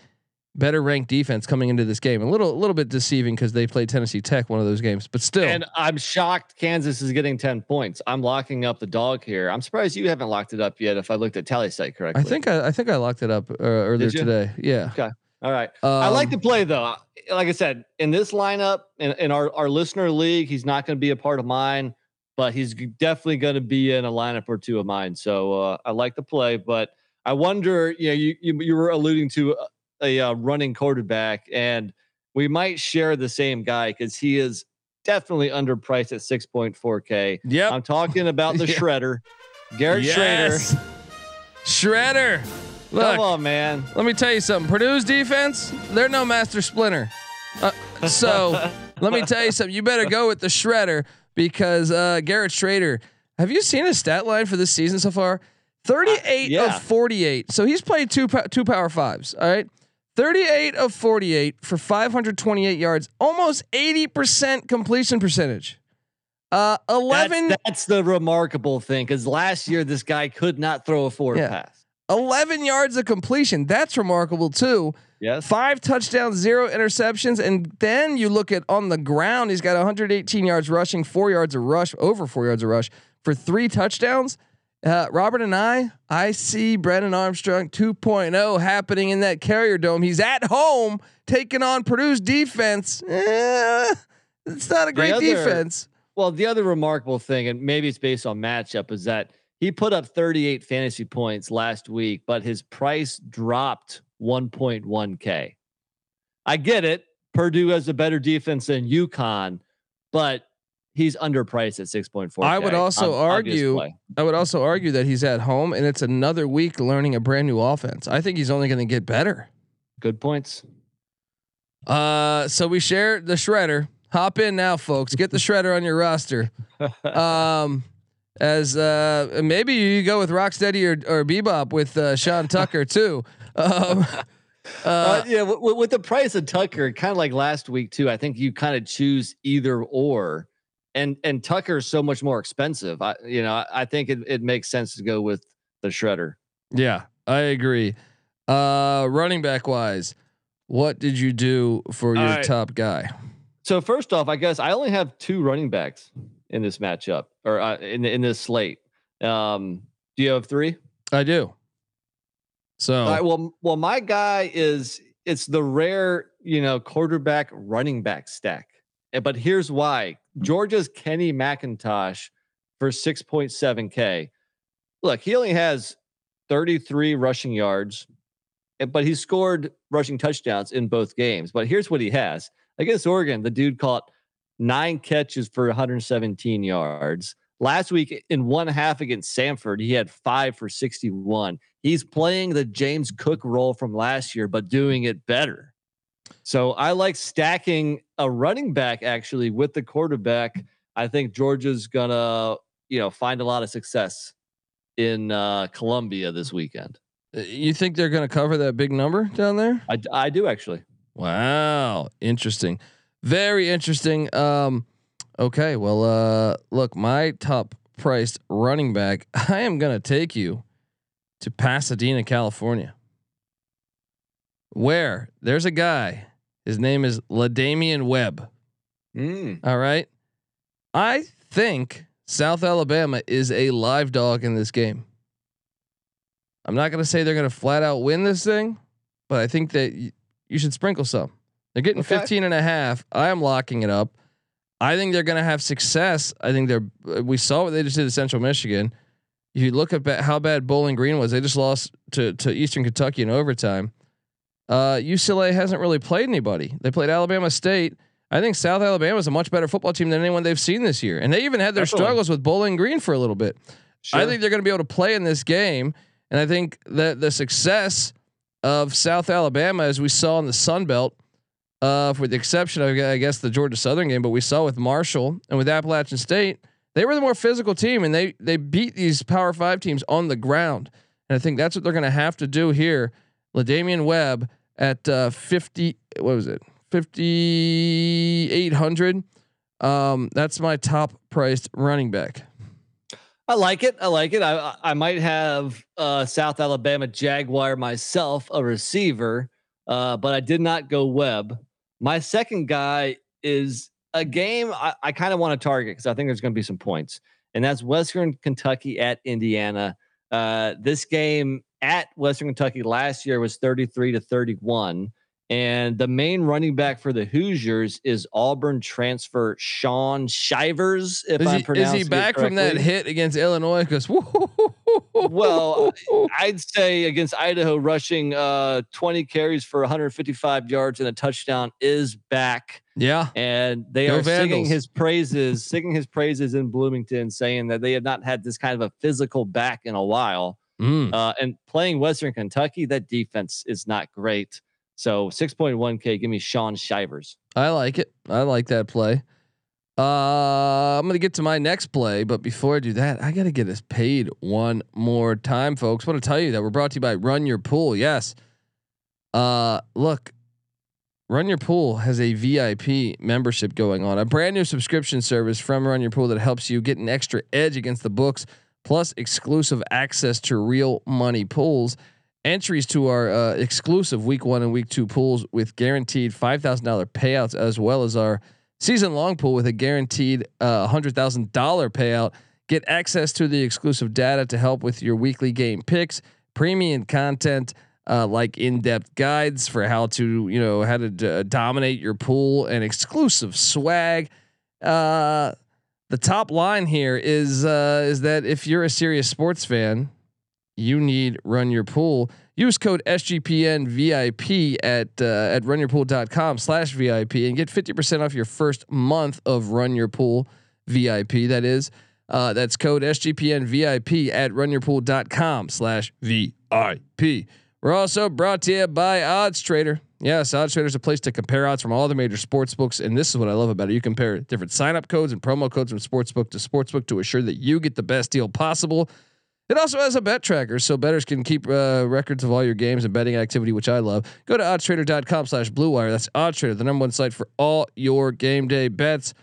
better ranked defense coming into this game. A little, a little bit deceiving because they played Tennessee Tech one of those games, but still. And I'm shocked Kansas is getting 10 points. I'm locking up the dog here. I'm surprised you haven't locked it up yet if I looked at Tallysight correctly. I think I, I think I locked it up uh, earlier today. Yeah. Okay. All right. I like Um, to play though. Like I said, in this lineup, in, in our, our listener league, he's not going to be a part of mine, but he's definitely going to be in a lineup or two of mine. So uh, I like to play, but I wonder, you know, you, you, you were alluding to a, uh, running quarterback, and we might share the same guy because he is definitely underpriced at 6.4K. Yeah, I'm talking about the (laughs) Yeah. shredder, Garrett Yes. Shrader. Shredder. Look, Come on, man. let me tell you something. Purdue's defense, they're no master splinter. Uh, so (laughs) let me tell you something. You better go with the shredder because uh, Garrett Shrader. Have you seen his stat line for this season so far? Thirty-eight yeah. of forty-eight. So he's played two two power fives. All right. 38 of 48 for 528 yards, almost 80% completion percentage. Uh, 11, That's, that's the remarkable thing because last year this guy could not throw a forward Yeah. pass. 11 yards of completion. That's remarkable too. Yes. Five touchdowns, zero interceptions, and then you look at on the ground. He's got 118 yards rushing, four yards of rush, over four yards of rush for three touchdowns. Uh, Robert Anae, I see Brennan Armstrong 2.0 happening in that Carrier Dome. He's at home taking on Purdue's defense. Eh, it's not a great other- defense. Well, the other remarkable thing, and maybe it's based on matchup, is that he put up 38 fantasy points last week, but his price dropped 1.1K. I get it. Purdue has a better defense than UConn, but he's underpriced at 6.4. I would also argue- I would also argue that he's at home and it's another week learning a brand new offense. I think he's only going to get better. Good points. Uh, so we share the shredder. Hop in now, folks. Get the shredder on your roster. (laughs) Um, as uh, maybe you go with Rocksteady or or Bebop with uh, Sean Tucker too. Um, (laughs) Uh, uh, yeah, w- w- with the price of Tucker, kind of like last week too. I think you kind of choose either or, and and Tucker is so much more expensive. I you know I, I think it, it makes sense to go with the shredder. yeah, I agree. Uh, running back wise, what did you do for your right. top guy? So first off, I guess I only have two running backs in this matchup or uh, in in this slate. Um, do you have three? I do. So right, well, well, my guy is it's the rare, you know, quarterback running back stack. Eh, But here's why: Georgia's Kenny McIntosh for 6.7k. Look, he only has 33 rushing yards, eh, but he scored rushing touchdowns in both games. But here's what he has against Oregon: the dude caught nine catches for 117 yards. Last week in one half against Samford, he had five for 61 he's playing the James Cook role from last year, but doing it better. So I like stacking a running back actually with the quarterback. I think Georgia's gonna, you know, find a lot of success in uh, Columbia this weekend. you think they're going to cover that big number down there? I, I do actually. Wow, interesting. Very interesting. Um okay, well uh look, my top priced running back, (laughs) I am going to take you to Pasadena, California. Where there's a guy, his name is La'Damian Webb. Mm. All right. I think South Alabama is a live dog in this game. I'm not going to say they're going to flat out win this thing, but I think that y- you should sprinkle some. They're getting Okay. 15 and a half. I am locking it up. I think they're going to have success. I think they're, uh, we saw what they just did at Central Michigan. If you look at how bad Bowling Green was. They just lost to, to Eastern Kentucky in overtime. Uh, UCLA hasn't really played anybody. They played Alabama State. I think South Alabama is a much better football team than anyone they've seen this year, and they even had their Definitely. struggles with Bowling Green for a little bit. I think they're going to be able to play in this game, and I think that the success of South Alabama, as we saw in the Sun Belt, uh, with the exception of I guess the Georgia Southern game, but we saw with Marshall and with Appalachian State, they were the more physical team, and they they beat these Power Five teams on the ground, and I think that's what they're going to have to do here La'Damian Webb at uh, 50. What was it? 5,800. Um, that's my top priced running back. I like it. I like it. I I might have uh, South Alabama Jaguar myself, a receiver, uh, but I did not go Webb. My second guy is a game I, I kind of want to target because I think there's going to be some points, and that's Western Kentucky at Indiana. Uh, this game at Western Kentucky last year was 33 to 31. And the main running back for the Hoosiers is Auburn transfer Shaun Shivers. If Is I'm he, is pronouncing he it back from that hit against Illinois? Because (laughs) Well, (laughs) I'd say against Idaho, rushing uh, 20 carries for 155 yards and a touchdown is back, yeah, and they Go are singing his praises, singing his praises in Bloomington, saying that they have not had this kind of a physical back in a while. Mm. Uh, and playing Western Kentucky, that defense is not great. So 6.1K, give me Shaun Shivers. I like it. I like that play. Uh, I'm gonna get to my next play, but before I do that, I gotta get us paid one more time, folks. want to tell you that we're brought to you by Run Your Pool. Yes. Uh, look, Run Your Pool has a VIP membership going on, a brand new subscription service from Run Your Pool that helps you get an extra edge against the books, plus exclusive access to real money pools. Entries to our uh, exclusive week one and week two pools with guaranteed five thousand dollar payouts, as well as our season long pool with a guaranteed uh, hundred thousand dollar payout. Get access to the exclusive data to help with your weekly game picks, premium content uh, like in-depth guides for how to you know how to d- dominate your pool, and exclusive swag. Uh, the top line here is uh, is that if you're a serious sports fan, you need Run Your Pool. Use code SGPN VIP at uh, at runyourpool.com slash VIP and get 50% off your first month of Run Your Pool VIP. That is, uh, that's code SGPN VIP at runyourpool.com slash VIP. We're also brought to you by Odds Trader. Yes, Odds Trader is a place to compare odds from all the major sports books, and this is what I love about it. You compare different sign-up codes and promo codes from sportsbook to sportsbook to assure that you get the best deal possible. It also has a bet tracker, so bettors can keep uh, records of all your games and betting activity, which I love. Go to oddstrader.com slash blue wire. That's oddstrader, the number one site for all your game day bets.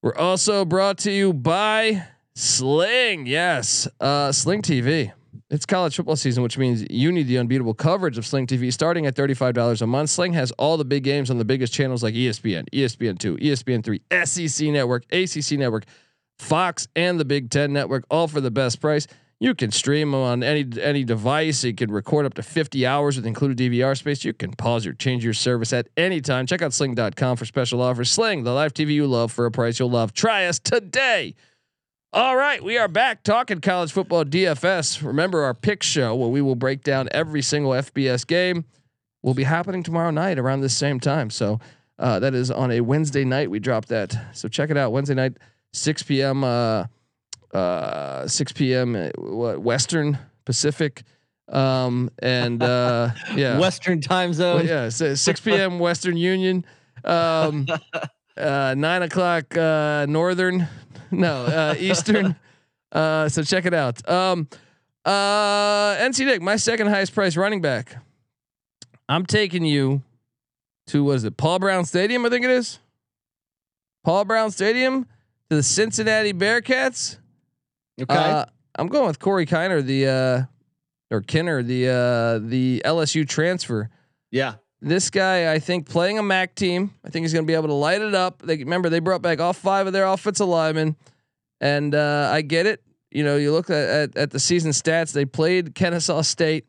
We're also brought to you by Sling. Yes, uh, Sling TV. It's college football season, which means you need the unbeatable coverage of Sling TV starting at $35 a month. Sling has all the big games on the biggest channels like ESPN, ESPN2, ESPN3, SEC Network, ACC Network, Fox, and the Big Ten Network, all for the best price. You can stream them on any any device. You can record up to 50 hours with included DVR space. You can pause or change your service at any time. Check out sling.com for special offers. Sling, the live TV you love for a price you'll love. Try us today. All right, we are back talking college football DFS. Remember our pick show where we will break down every single FBS game. Will be happening tomorrow night around this same time. So uh, that is on a Wednesday night. We drop that. So check it out. Wednesday night, 6 p.m. Uh, uh, 6 p.m. uh, What Western Pacific, um, and uh, (laughs) yeah, Western time zone. well, yeah, so 6 p.m. (laughs) Western Union, um, uh, nine o'clock uh, Northern, no uh, Eastern. (laughs) Uh, so check it out. Um, uh, NC Nick, my second highest price running back. I'm taking you to what is it? Paul Brown Stadium, I think it is. Paul Brown Stadium to the Cincinnati Bearcats. Okay. Uh, I'm going with Corey Kiner, the uh, or Kinner, the uh, the LSU transfer. yeah. This guy, I think, playing a MAC team, I think he's going to be able to light it up. They remember they brought back all five of their offensive linemen, and uh, I get it. You know, you look at, at at the season stats. They played Kennesaw State.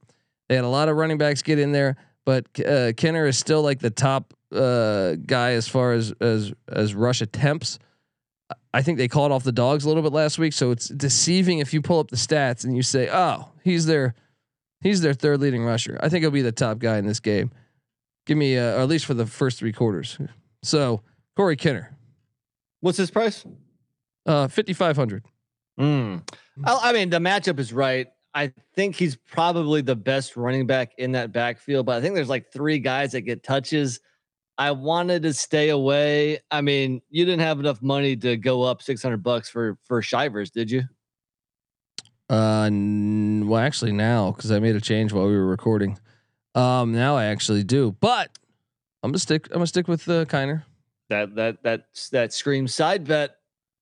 They had a lot of running backs get in there, but uh, Kenner is still like the top uh, guy as far as as as rush attempts. I think they called off the dogs a little bit last week, so it's deceiving if you pull up the stats and you say, "Oh, he's their he's their third leading rusher." I think he'll be the top guy in this game. Give me, uh, or at least for the first three quarters. So Corey Kinner, What's his price? uh, fifty five hundred. Mm. I, I mean, the matchup is right. I think he's probably the best running back in that backfield, but I think there's like three guys that get touches. I wanted to stay away. I mean, you didn't have enough money to go up 600 bucks for for Shivers, did you? Uh, n- well, actually now because I made a change while we were recording. Um, now I actually do, but I'm gonna stick. I'm gonna stick with uh, Kiner. That that that that screams side bet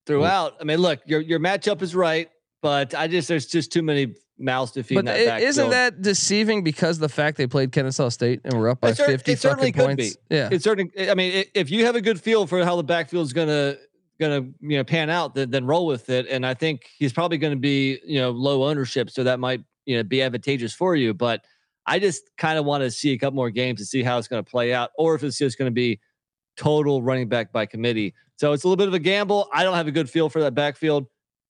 throughout. I mean, look, your your matchup is right, but I just there's just too many mouths to feed. But in that i- backfield. isn't that deceiving because the fact they played Kennesaw State and we're up by It cer- it 50 certainly fucking could points? be. Yeah. it's certainly i mean if you have a good feel for how the backfield is gonna gonna you know pan out then, then roll with it and i think he's probably going to be you know low ownership so that might you know be advantageous for you but i just kind of want to see a couple more games to see how it's going to play out or if it's just going to be total running back by committee so it's a little bit of a gamble i don't have a good feel for that backfield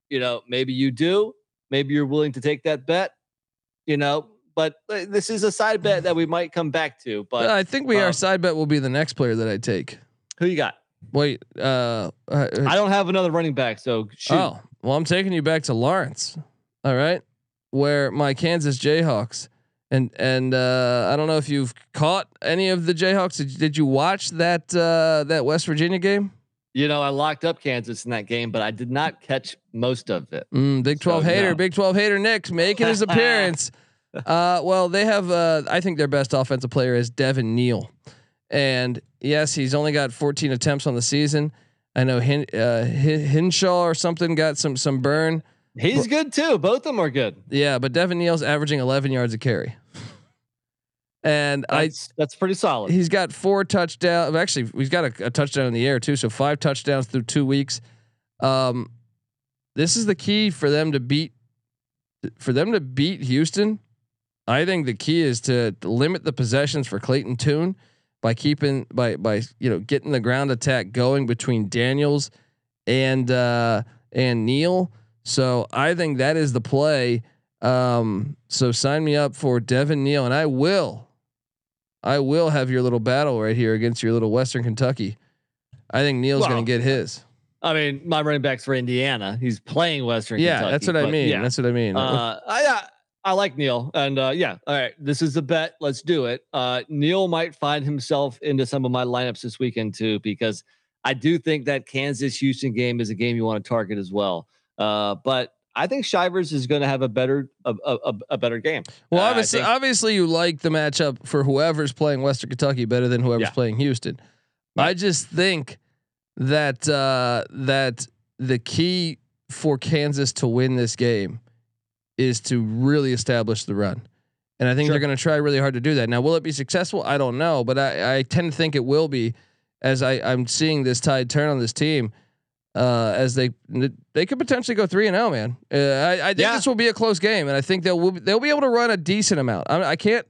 you know maybe you do maybe you're willing to take that bet you know but uh, this is a side bet that we might come back to but I think we our um, side bet will be the next player that I take. who you got Wait, uh, uh, I don't have another running back, so shoot. oh, well, I'm taking you back to Lawrence. All right, where my Kansas Jayhawks and and uh, I don't know if you've caught any of the Jayhawks. Did, did you watch that uh, that West Virginia game? You know, I locked up Kansas in that game, but I did not catch most of it. Mm, Big Twelve So, hater, no. Big Twelve hater, Nick making his (laughs) appearance. uh, well, they have. Uh, I think their best offensive player is Devin Neal, and yes, he's only got 14 attempts on the season. I know Hin, uh, Hin- Hinshaw or something got some some burn. He's good too. Both of them are good. Yeah, but Devin Neal's averaging 11 yards a carry, and I That's, that's pretty solid. he's got four touchdowns. Actually, he's got a, a touchdown in the air too. So five touchdowns through two weeks. Um, this is the key for them to beat. For them to beat Houston, I think the key is to limit the possessions for Clayton Tune by keeping by by you know getting the ground attack going between Daniels and uh, and Neal. So I think that is the play. Um, so sign me up for Devin Neal, and I will. I will have your little battle right here against your little Western Kentucky. I think Neal's Well, going to get his. I mean, my running back's for Indiana. He's playing Western. Yeah, Kentucky, that's what I mean. Yeah. That's what I mean. Uh, I, I I like Neal, and uh, yeah, all right. This is a bet. Let's do it. Uh, Neal might find himself into some of my lineups this weekend too, because I do think that Kansas Houston game is a game you want to target as well. Uh, but I think Shivers is going to have a better a, a, a- better game. well, Uh, obviously, think- obviously, you like the matchup for whoever's playing Western Kentucky better than whoever's Yeah. playing Houston. I just think that uh, that the key for Kansas to win this game is to really establish the run. And I think Sure. they're going to try really hard to do that. Now, will it be successful? I don't know, but I, I tend to think it will be as I, I'm seeing this tide turn on this team. Uh, as they they could potentially go three and zero, man. Uh, I, I think Yeah. this will be a close game, and I think they'll be- they'll be able to run a decent amount. I, I can't.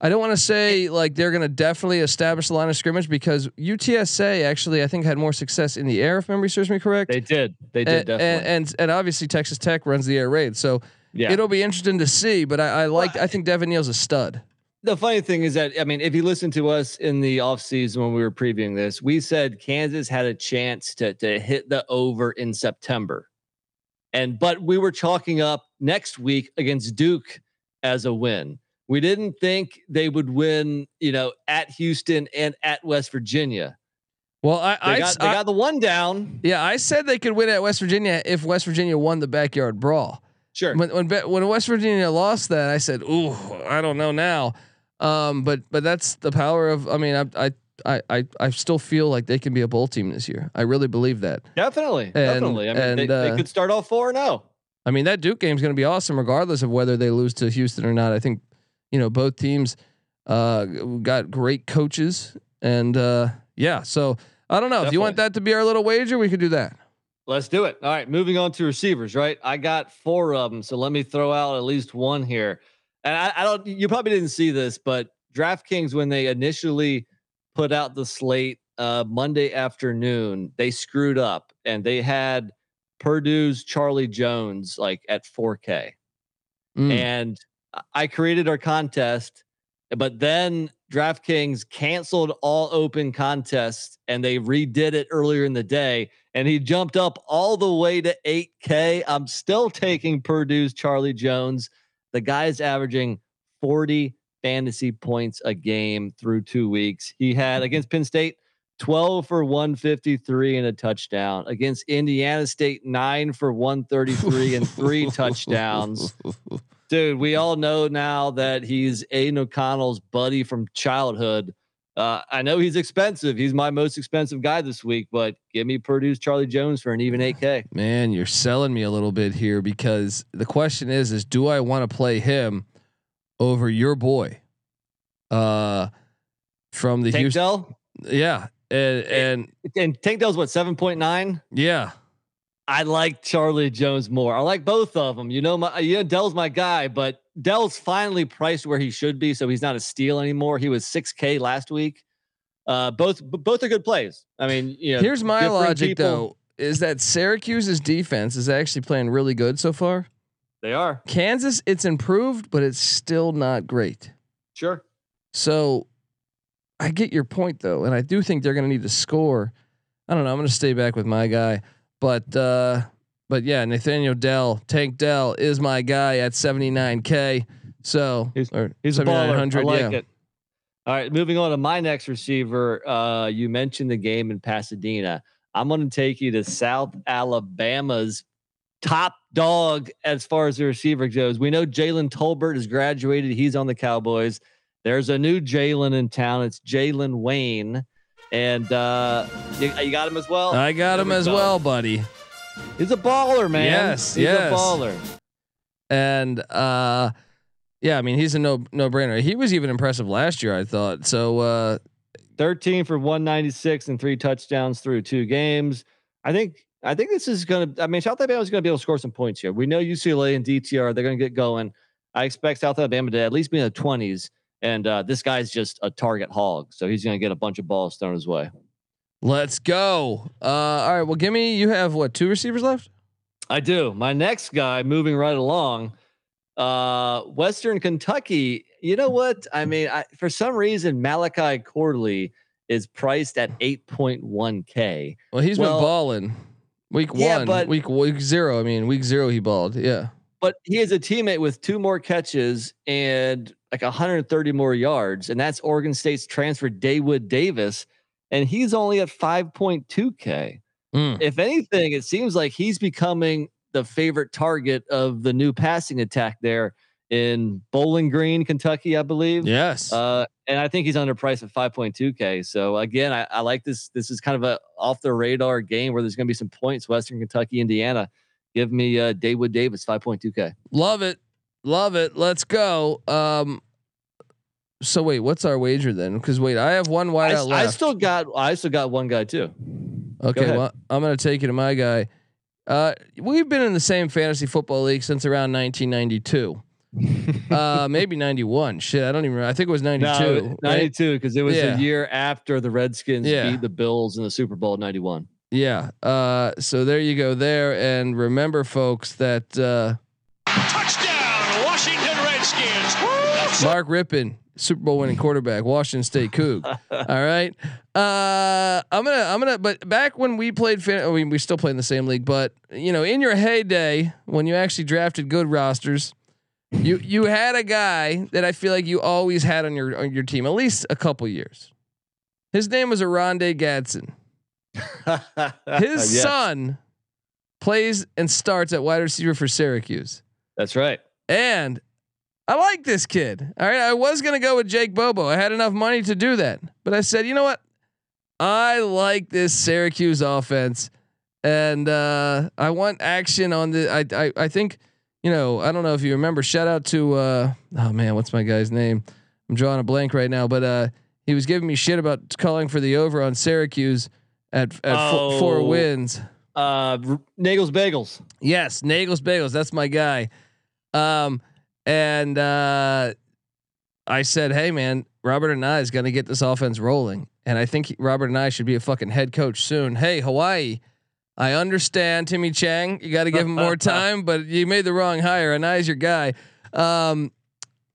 I don't want to say like they're going to definitely establish the line of scrimmage because UTSA actually I think had more success in the air if memory serves me correct. They did. They did and, definitely. and, and and obviously Texas Tech runs the air raid, so yeah. it'll be interesting to see. But I, I like I think Devin Neal's a stud. The funny thing is that I mean, if you listen to us in the offseason when we were previewing this, we said Kansas had a chance to to hit the over in September. And but we were chalking up next week against Duke as a win. We didn't think they would win, you know, at Houston and at West Virginia. Well, I, They I, got they I- got the one down. yeah I said they could win at West Virginia if West Virginia won the backyard brawl. Sure. When when when West Virginia lost that, I said, "Ooh, I don't know now." Um, but but that's the power of. I mean, I I I I, I still feel like they can be a bowl team this year. I really believe that. Definitely. definitely. I mean, and, they, they uh, could start off 4 0. I mean, that Duke game is going to be awesome, regardless of whether they lose to Houston or not. I think, you know, both teams uh, got great coaches, and uh, yeah. So I don't know if you want that to be our little wager, we could do that. Let's do it. All right, moving on to receivers. Right, I got four of them, so let me throw out at least one here. And I, I don't. You probably didn't see this, but DraftKings when they initially put out the slate uh, Monday afternoon, they screwed up and they had Purdue's Charlie Jones like at 4K. Mm. And I- I created our contest, but then DraftKings canceled all open contests and they redid it earlier in the day. And he jumped up all the way to 8K. I'm still taking Purdue's Charlie Jones. The guy is averaging 40 fantasy points a game through two weeks. He had mm-hmm. against Penn State 12 for 153 and a touchdown. Against Indiana State, nine for 133 and three touchdowns. (laughs) Dude, we all know now that he's Aidan O'Connell's buddy from childhood. Uh, I know he's expensive. He's my most expensive guy this week, but give me Purdue's Charlie Jones for an even 8K. Man, you're selling me a little bit here because the question is, is do I want to play him over your boy? Uh, from the Tank Houston, Dell? yeah, and and And Tank Dell's what, 7.9? yeah, I like Charlie Jones more. I like both of them. You know, my yeah, Dell's my guy, but Dell's finally priced where he should be, so he's not a steal anymore. He was 6K last week. Uh, both b- both are good plays. I mean, you know, Here's my logic people- though: is that Syracuse's defense is actually playing really good so far. They are Kansas, it's improved, but it's still not great. sure. So I get your point though, and I do think they're going to need to score. I don't know. I'm going to stay back with my guy, but uh, but yeah, Nathaniel Dell, Tank Dell is my guy at 79k. So He's- He's a baller. I like yeah. it. All right, moving on to my next receiver. Uh, you mentioned the game in Pasadena. I'm going to take you to South Alabama's top dog as far as the receiver goes. We know Jalen Tolbert has graduated. He's on the Cowboys. There's a new Jalen in town. It's Jalen Wayne, and uh, you, you got him as well. I got There him we as go. well, buddy. He's a baller, man. Yes, he's yes. a baller. And uh, yeah, I mean he's a no no brainer. He was even impressive last year, I thought. So uh, 13 for 196 and three touchdowns through two games. I think I think this is going to. I mean, South Alabama is going to be able to score some points here. We know UCLA and DTR they're going to get going. I expect South Alabama to at least be in the 20s. And uh, this guy's just a target hog, so he's going to get a bunch of balls thrown his way. Let's go. Uh, all right, well, give me. You have what two receivers left? I do. My next guy, moving right along, uh, Western Kentucky. You know what? I mean, I, for some reason, Malachi Corley is priced at 8.1k. Well, he's Well, been balling. Week yeah, one, but- week week zero. I mean, week zero he balled. Yeah. but he is a teammate with two more catches and like 130 more yards, and that's Oregon State's transfer Daewood Davis, and he's only at 5.2k. Mm. If anything, it seems like he's becoming the favorite target of the new passing attack there in Bowling Green, Kentucky, I believe. Yes. Uh, and I think he's underpriced at 5.2k. So again, I, I like this. This is kind of a off the radar game where there's going to be some points. Western Kentucky, Indiana. Give me uh, Daewood Davis 5.2k. Love it. Love it. Let's go. Um. So wait, what's our wager then? Because wait, I have one I, wide s- out I still got I still got one guy too. okay, ahead. well, I'm gonna take you to my guy. Uh, we've been in the same fantasy football league since around 1992. (laughs) uh, maybe 91. Shit, I don't even. remember. I think it was 92. No, 92 because it was Yeah. a year after the Redskins Yeah. beat the Bills in the Super Bowl 91. Yeah. Uh, so there you go there, and remember, folks, that uh, Mark Rypien, Super Bowl winning quarterback, Washington State Coug. (laughs) All right. Uh, I'm gonna, I'm gonna, but back when we played, fan, I mean, we still play in the same league, but you know, in your heyday, when you actually drafted good rosters, you you had a guy that I feel like you always had on your on your team at least a couple years. His name was Oronde Gadsden. (laughs) His Yes, son plays and starts at wide receiver for Syracuse. That's right. And I like this kid. All right. I was going to go with Jake Bobo. I had enough money to do that. But I said, you know what? I like this Syracuse offense. And uh, I want action on the. I, I I think, you know, I don't know if you remember. Shout out to uh, oh man, what's my guy's name? I'm drawing a blank right now. But uh, he was giving me shit about calling for the over on Syracuse at at fo- four Oh. wins. Uh, Nagels Bagels. Yes, Nagels Bagels. That's my guy. Um, and uh, I said, "Hey, man, Robert Anae is going to get this offense rolling, and I think he- Robert Anae should be a fucking head coach soon." Hey, Hawaii, I understand Timmy Chang. You got to give him more (laughs) time, but you made the wrong hire. Anae is your guy. Um,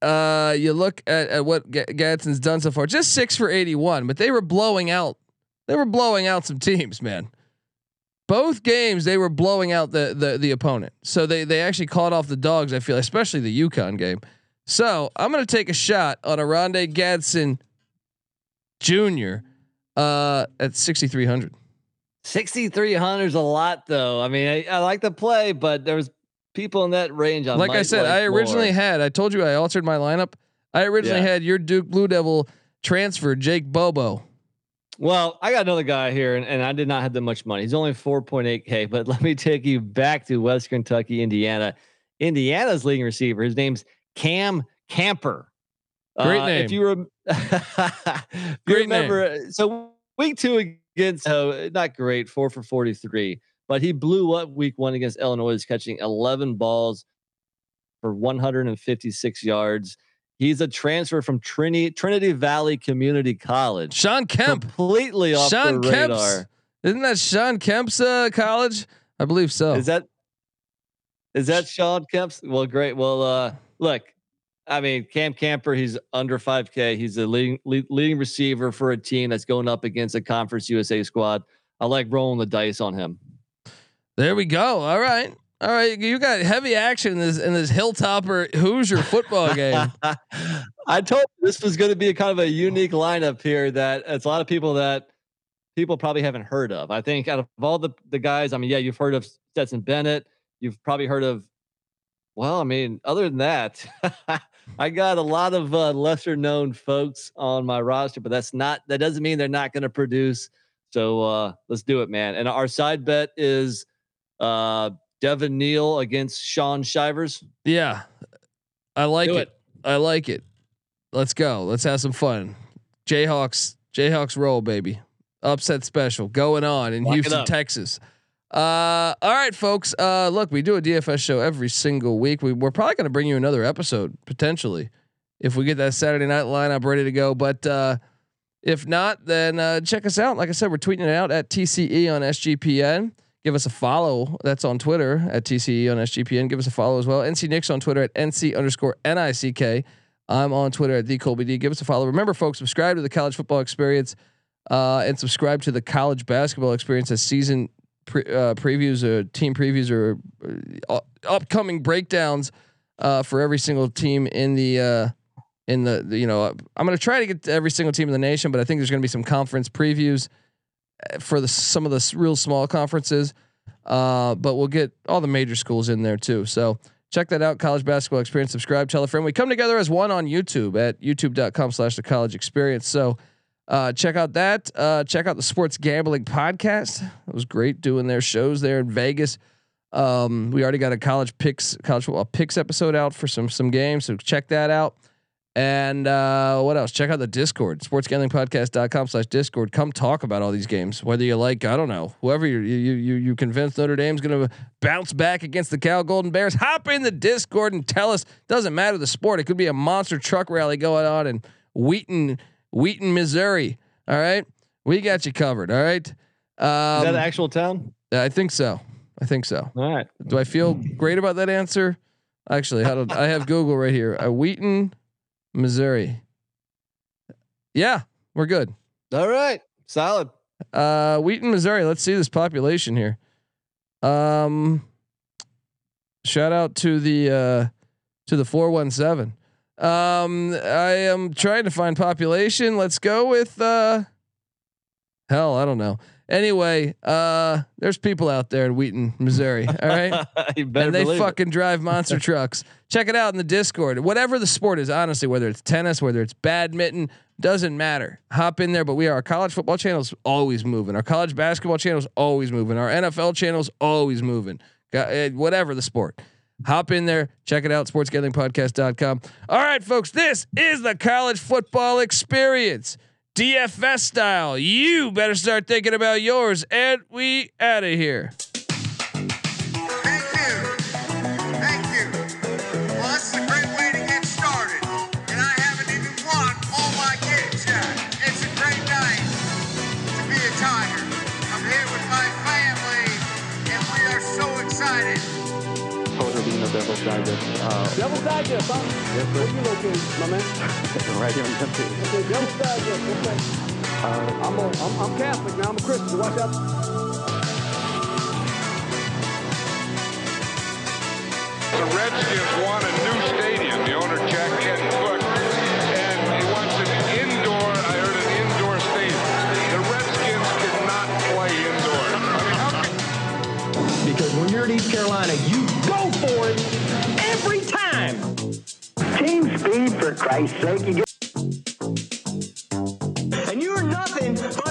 uh, you look at, at what G- Gadsden's done so far. Just six for eighty-one, but they were blowing out. They were blowing out some teams, man both games they were blowing out the the the opponent. So they they actually caught off the dogs. I feel, especially the UConn game. So I'm gonna take a shot on Oronde Gadsden Jr. Uh, at 6,300. 6,300 is a lot, though. I mean, I, I like the play, but there was people in that range. I like I said, I originally more. had. I told you I altered my lineup. I originally Yeah. had your Duke Blue Devil transfer, Jake Bobo. Well, I got another guy here, and, and I did not have that much money. He's only 4.8K, but (laughs) let me take you back to West Kentucky, Indiana. Indiana's leading receiver. His name's Cam Camper. Great Uh, name. If you, rem- (laughs) if you Great name. remember, uh, so week two against, uh, not great, four for 43, but he blew up week one against Illinois, catching 11 balls for 156 yards. He's a transfer from Trinity Trinity Valley Community College. Shawn Kemp. Completely off Sean the Kemp's. radar. Isn't that Shawn Kemp's uh, college? I believe so. Is that is that Shawn Kemp's? Well, great. Well, uh, look, I mean, Cam Camper, he's under 5K. He's a leading lead, leading receiver for a team that's going up against a Conference USA squad. I like rolling the dice on him. There we go. All right. All right. You got heavy action in this in this Hilltopper Hoosier football game. (laughs) I told you this was going to be a kind of a unique lineup here that it's a lot of people that people probably haven't heard of. I think out of all the the guys, I mean, yeah, you've heard of Stetson Bennett. You've probably heard of, well, I mean, other than that, (laughs) I got a lot of uh, lesser known folks on my roster, but that's not that doesn't mean they're not going to produce. So uh, let's do it, man. And our side bet is uh, Devin Neal against Shaun Shivers. Yeah. I like Do it. I like it. Let's go. Let's have some fun. Jayhawks, Jayhawks roll, baby. Upset special going on in Lock Houston. Texas. Uh, all right, folks. Uh, look, we do a DFS show every single week. We, we're probably going to bring you another episode potentially if we get that Saturday night lineup ready to go. But uh, if not, then uh, check us out. Like I said, we're tweeting it out at TCE on SGPN. Give us a follow. That's on Twitter at TCE on SGPN. Give us a follow as well. NC Nick's on Twitter at NC underscore NICK. I'm on Twitter at the Colby D. Give us a follow. Remember, folks, subscribe to the college football experience uh, and subscribe to the college basketball experience as season pre- uh, previews or team previews or uh, upcoming breakdowns uh, for every single team in the uh, in the, the you know I'm going to try to get to every single team in the nation, but I think there's going to be some conference previews for the some of the real small conferences. Uh, but we'll get all the major schools in there too. So check that out. College basketball experience. Subscribe, tell a friend. We come together as one on YouTube at youtube.com slash the college experience. So uh, check out that. Uh, check out the sports gambling podcast. It was great doing their shows there in Vegas. Um, we already got a college picks, college football picks episode out for some some games. So check that out. And uh, what else? Check out the Discord, sportsgamblingpodcast.com slash Discord. Come talk about all these games. Whether you like, I don't know, whoever you you you you convinced Notre Dame's gonna bounce back against the Cal Golden Bears. Hop in the Discord and tell us. Doesn't matter the sport. It could be a monster truck rally going on in Wheaton, Wheaton, Missouri. All right, we got you covered. All right. Is that Um, an actual town? I think so. I think so. All right. Do I feel great about that answer? Actually, how do I have Google right here? Uh, Wheaton, Missouri. Yeah, we're good. All right. Solid. Uh, Wheaton, Missouri. Let's see this population here. Um, shout out to the uh, to the four one seven. Um, I am trying to find population. Let's go with uh, hell, I don't know. Anyway, uh, there's people out there in Wheaton, Missouri. All right. (laughs) you better and they believe it. fucking drive monster (laughs) trucks. Check it out in the Discord. Whatever the sport is, honestly, whether it's tennis, whether it's badminton, doesn't matter. Hop in there. But we are our college football channel's always moving. Our college basketball channel's always moving. Our NFL channel's always moving. Got, uh, whatever the sport. Hop in there, check it out, sportsgamblingpodcast.com. All right, folks, this is the college football experience. DFS style. You better start thinking about yours, and we out of here. Thank you. Thank you. Well, this is a great way to get started. And I haven't even won all my games yet. It's a great night to be a Tiger. I'm here with my family, and we are so excited. Devil's Digest, huh? Yes, sir. Where you located, my man? (laughs) right here in Tempe. Okay, Devil's Digest, okay. Uh, I'm, a, I'm, I'm Catholic now, I'm a Christian. Watch out. The Redskins want a new stadium. The owner, Jack Kent Cooke, and he wants an indoor, I heard an indoor stadium. The Redskins cannot play indoors. I mean, how can Because when you're in East Carolina, you Team speed, for Christ's sake. You get- and you're nothing but